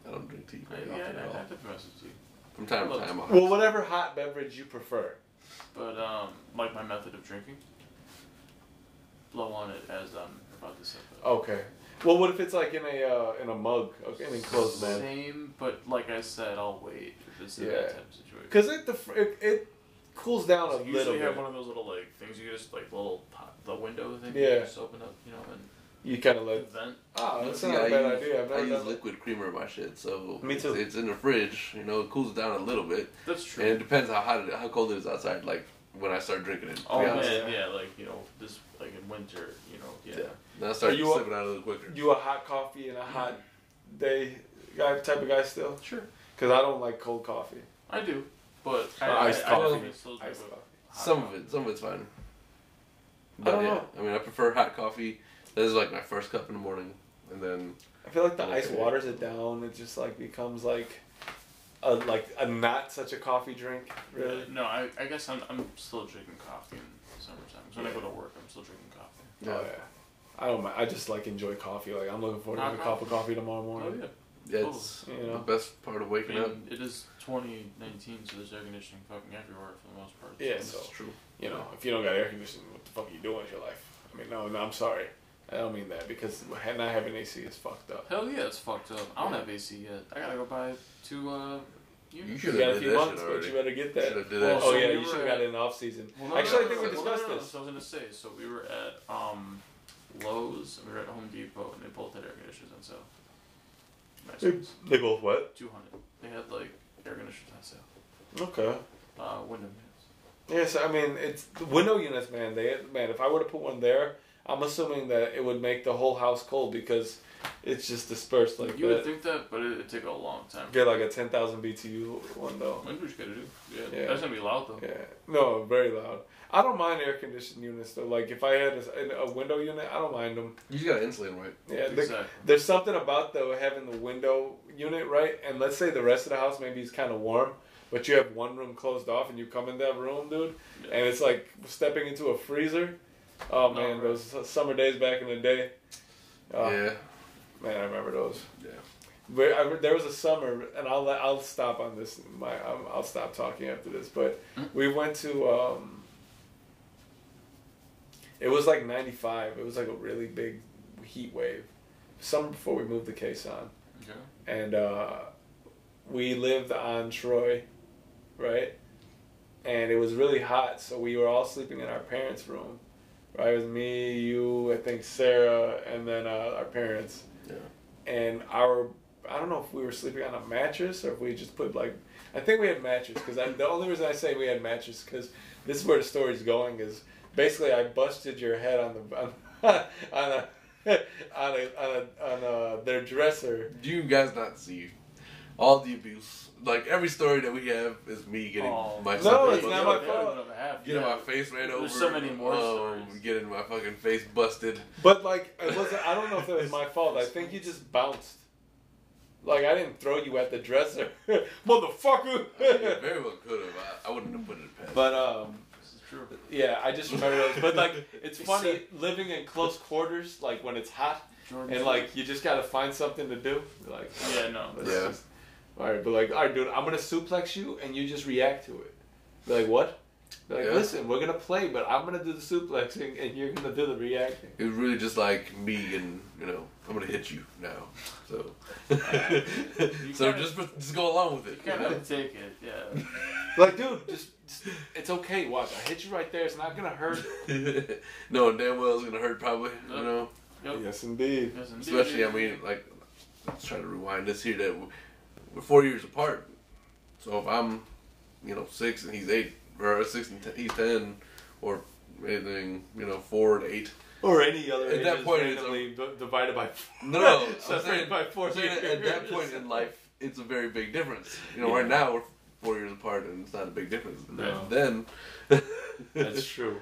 I don't drink tea I, very yeah, often I, at I all. have to message you. From time to Look. time, I'll Well, whatever hot beverage you prefer. But um, like my method of drinking, blow on it as I'm about to sip it. Okay. Well, what if it's like in a uh, in a mug, okay, an enclosed man? Same, but like I said, I'll wait if it's in Yeah. that type of situation. Because it the it, it cools down a So little usually bit. have one of those little like things you just like little pot, the window thing. Yeah. You just open up, you know, and You kind of let. Vent. Oh, that's See, not a I bad use, idea. I've I use done that. liquid creamer in my shit, so Me too. It's, it's in the fridge. You know, it cools it down a little bit, That's true. and it depends how hot, it, how cold it is outside. Like when I start drinking it. oh man, yeah. like you know, this like in winter, you know, yeah. Yeah. Then I start Are you a- out a little quicker. You a hot coffee and a hot day guy type of guy still? Sure, Because I don't like cold coffee. I do, but I, Or I, iced I, coffee. definitely still drink Iced coffee. Some coffee. of it, some of it's fine. I But don't yeah, know. I mean, I prefer hot coffee. That is like my first cup in the morning, and then I feel like the ice waters it down. It just like becomes like a like a not such a coffee drink. Really. Yeah, no, I, I guess I'm, I'm still drinking coffee in the summertime. 'Cause when I go to work, I'm still drinking coffee. Oh yeah. I don't. mind. I just like enjoy coffee. Like I'm looking forward to Hot a cup of coffee tomorrow Oh morning. yeah. yeah, it's You know. the best part of I waking up. it is 2019, so there's air conditioning fucking everywhere for the most part. Yeah, so. so- true. You know, if you don't got air conditioning, what the fuck are you doing with your life? I mean, no, no, I'm sorry. I don't mean that because not having AC is fucked up. Hell yeah, it's fucked up. I don't have AC yet. I gotta go buy two uh, You units. should You got a few that months, but you better get that. Did Well, that Oh so shit. yeah, we you should have at- got it in off season. Well, no, Actually, no, I think we no, discussed no, no, this. So I was gonna say, so we were at um, Lowe's, and we were at Home Depot, and they both had air conditioners on sale. Nice ones. They both what? Two hundred. They had like air conditioners on sale. Okay. Uh, window units. Yes, I mean it's the window units, man. They man, if I were to put one there, I'm assuming that it would make the whole house cold because it's just dispersed like you would think that, but it, it'd take a long time. Get like a ten thousand BTU one though. Maybe we should gotta do. Yeah, Yeah. that's gonna be loud though. Yeah, no, very loud. I don't mind air conditioned units though. Like if I had a, a window unit, I don't mind them. You just gotta insulate them right. Yeah, the- exactly. there's something about though having the window unit right, and let's say the rest of the house maybe is kind of warm, but you have one room closed off, and you come in that room, dude, Yeah. and it's like stepping into a freezer. Oh man, those summer days back in the day. Oh, yeah, man, I remember those. yeah. But I, there was a summer, and I'll I'll stop on this. My I'm, I'll stop talking after this. But Mm. we went to. Um, it was like '95. It was like a really big heat wave. Summer before we moved to Quezon, Okay. and uh, we lived on Troy, right? And it was really hot, so we were all sleeping in our parents' room. Right, it was me, you, I think Sarah, and then uh, our parents Yeah. and our I don't know if we were sleeping on a mattress or if we just put like I think we had mattress because the only reason I say we had mattress because this is where the story's going is basically I busted your head on the on, on a on a on a on a, their dresser. Do you guys not see all the abuse? Like every story that we have is me getting Oh. myself. No, it's not my fault. Getting my face ran over. There's so many more um, stories. Getting my fucking face busted. But like it wasn't I don't know if it was my fault. I think you just bounced. Like I didn't throw you at the dresser, motherfucker. Yeah, very well could have. I, I wouldn't have put it past. but um. This is true. Yeah, I just remember those. But like, it's funny said- living in close quarters, like when it's hot, Jordan and like you just gotta find something to do. Like, Yeah, no. Yeah. just- all right, but like, all right, dude, I'm gonna suplex you, and you just react to it. Be like, what? Be like, Yeah. listen, we're gonna play, but I'm gonna do the suplexing, and you're gonna do the reacting. it was really just like me and you know I'm gonna hit you now. So so kinda- just just go along with it. You you kind know? of take it, yeah. Like, dude, just, just it's okay. Watch, I hit you right there. It's not gonna hurt. no, damn well it's gonna hurt probably. You know, Yep. yes, indeed. Yes, indeed. especially I mean like let's try to rewind this here that we're four years apart. So if I'm you know six and he's eight, or six and ten, he's ten, or anything you know four and eight. Or any other. At that ages point, it's randomly d- divided by. No, no, I'm Separated saying, by four I'm saying at- at that point in life, it's a very big difference. You know, Yeah. right now we're four years apart, and it's not a big difference. No. Then, That's true.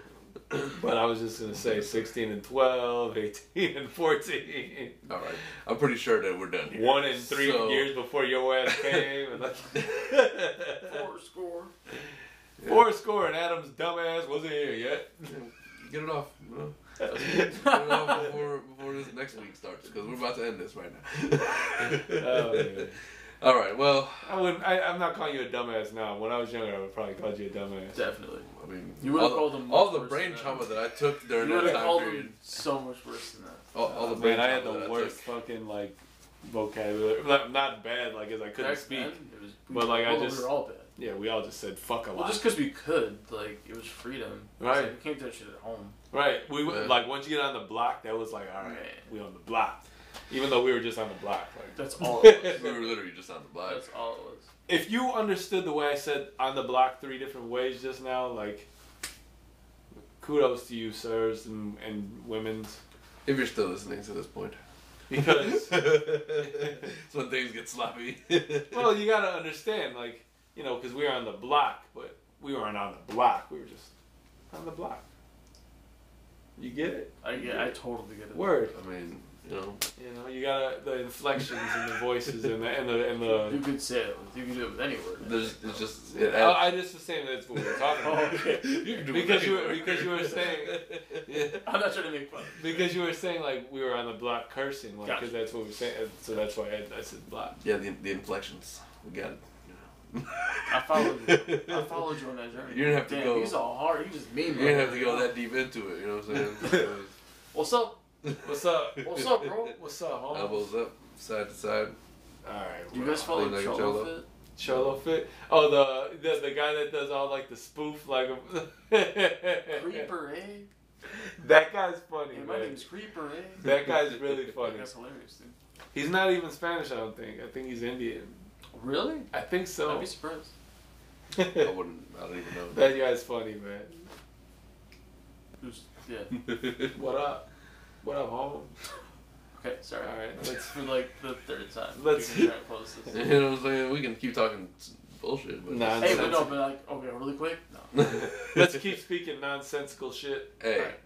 But I was just gonna say 16 and 12, 18 and 14. all right. I'm pretty sure that we're done here. One and three So- years before your ass came. And like, Four score. Four score and Adam's dumbass wasn't here yet. Get it off. You know? Get it off before before this next week starts, because we're about to end this right now. Oh, man. All right. Well, I wouldn't. I, I'm not calling you a dumbass now. When I was younger, I would probably call you a dumbass. Definitely. I mean, You would've all, called the, all the brain trauma that I took during You would that have time called period. him so much worse than that. All, all the brain man, I had trauma the that worst took. fucking like vocabulary. Not, not bad, like as I couldn't Back speak. then, it was, But, like, I well, just- we were all bad. Yeah, we all just said fuck a Well, lot. just because we could, like, it was freedom. It's Right. Like, we can't do that shit at home. right. We Yeah. like once you get on the block, that was like, all right, Right. we on the block. Even though we were just on the block. Like, That's all it was. We were literally just on the block. That's all it was. if you understood the way I said on the block three different ways just now, like, kudos to you, sirs and and women's, If you're still listening to this point. because it's when things get sloppy. well, you gotta understand, like, you know, because we were on the block, but we weren't on the block. We were just on the block. You get it? I yeah, I totally get it. Word. I mean, you know, You know, you gotta the inflections and the voices and the and the and the. You could say it. with- You could do it with any word. there's it's just it I, I just assume that's what we were talking about. Oh, okay. You can do it Because you were because you were saying yeah, I'm not trying to make fun. because you were saying like we were on the block cursing like Gotcha. because that's what we were saying so that's why I, I said block. yeah, the the inflections. We got it. I followed you. I followed you on that journey. You didn't have to Damn, go- He's all hard. You just mean. You didn't have to go that deep into it. You know what I'm saying? What's up? What's up? What's up, bro? What's up, home? Elbows up, side to side. All right. You guys follow Lean like Cholo cholo. Fit? Cholo fit. Oh, the, the the guy that does all like the spoof like. Creeper, eh? That guy's funny, Hey, my name's Creeper, eh? That guy's really funny. That's hilarious, dude. He's not even Spanish, I don't think. I think he's Indian. Really? I think so. I'd so. be surprised. I wouldn't. I don't even know. that guy's funny, man. Who's, yeah. What up? What up, home? Okay, sorry. All right, Let's let's for like the third time. Let's- We can try to close this. You know what I'm saying? We can keep talking bullshit, but Nah, Hey, but no, but like, okay, really quick. No. let's keep speaking nonsensical shit. Hey, Alright.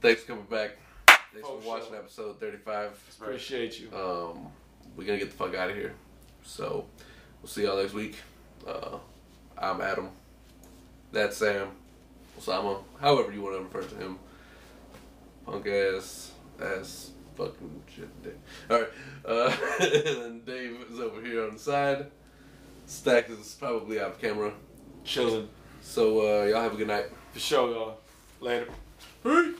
thanks for coming back. Thanks Oh, for watching sure. episode 35. Right. Appreciate you. Um, we're gonna get the fuck out of here. So we'll see y'all next week. Uh, I'm Adam. That's Sam. Osama. However you want to refer to him. Punk ass ass fucking shit. Dick. All right. Uh, and then Dave is over here on the side. Stack is probably out of camera. Chilling. So uh, y'all have a good night. For sure, y'all. Later. Hey!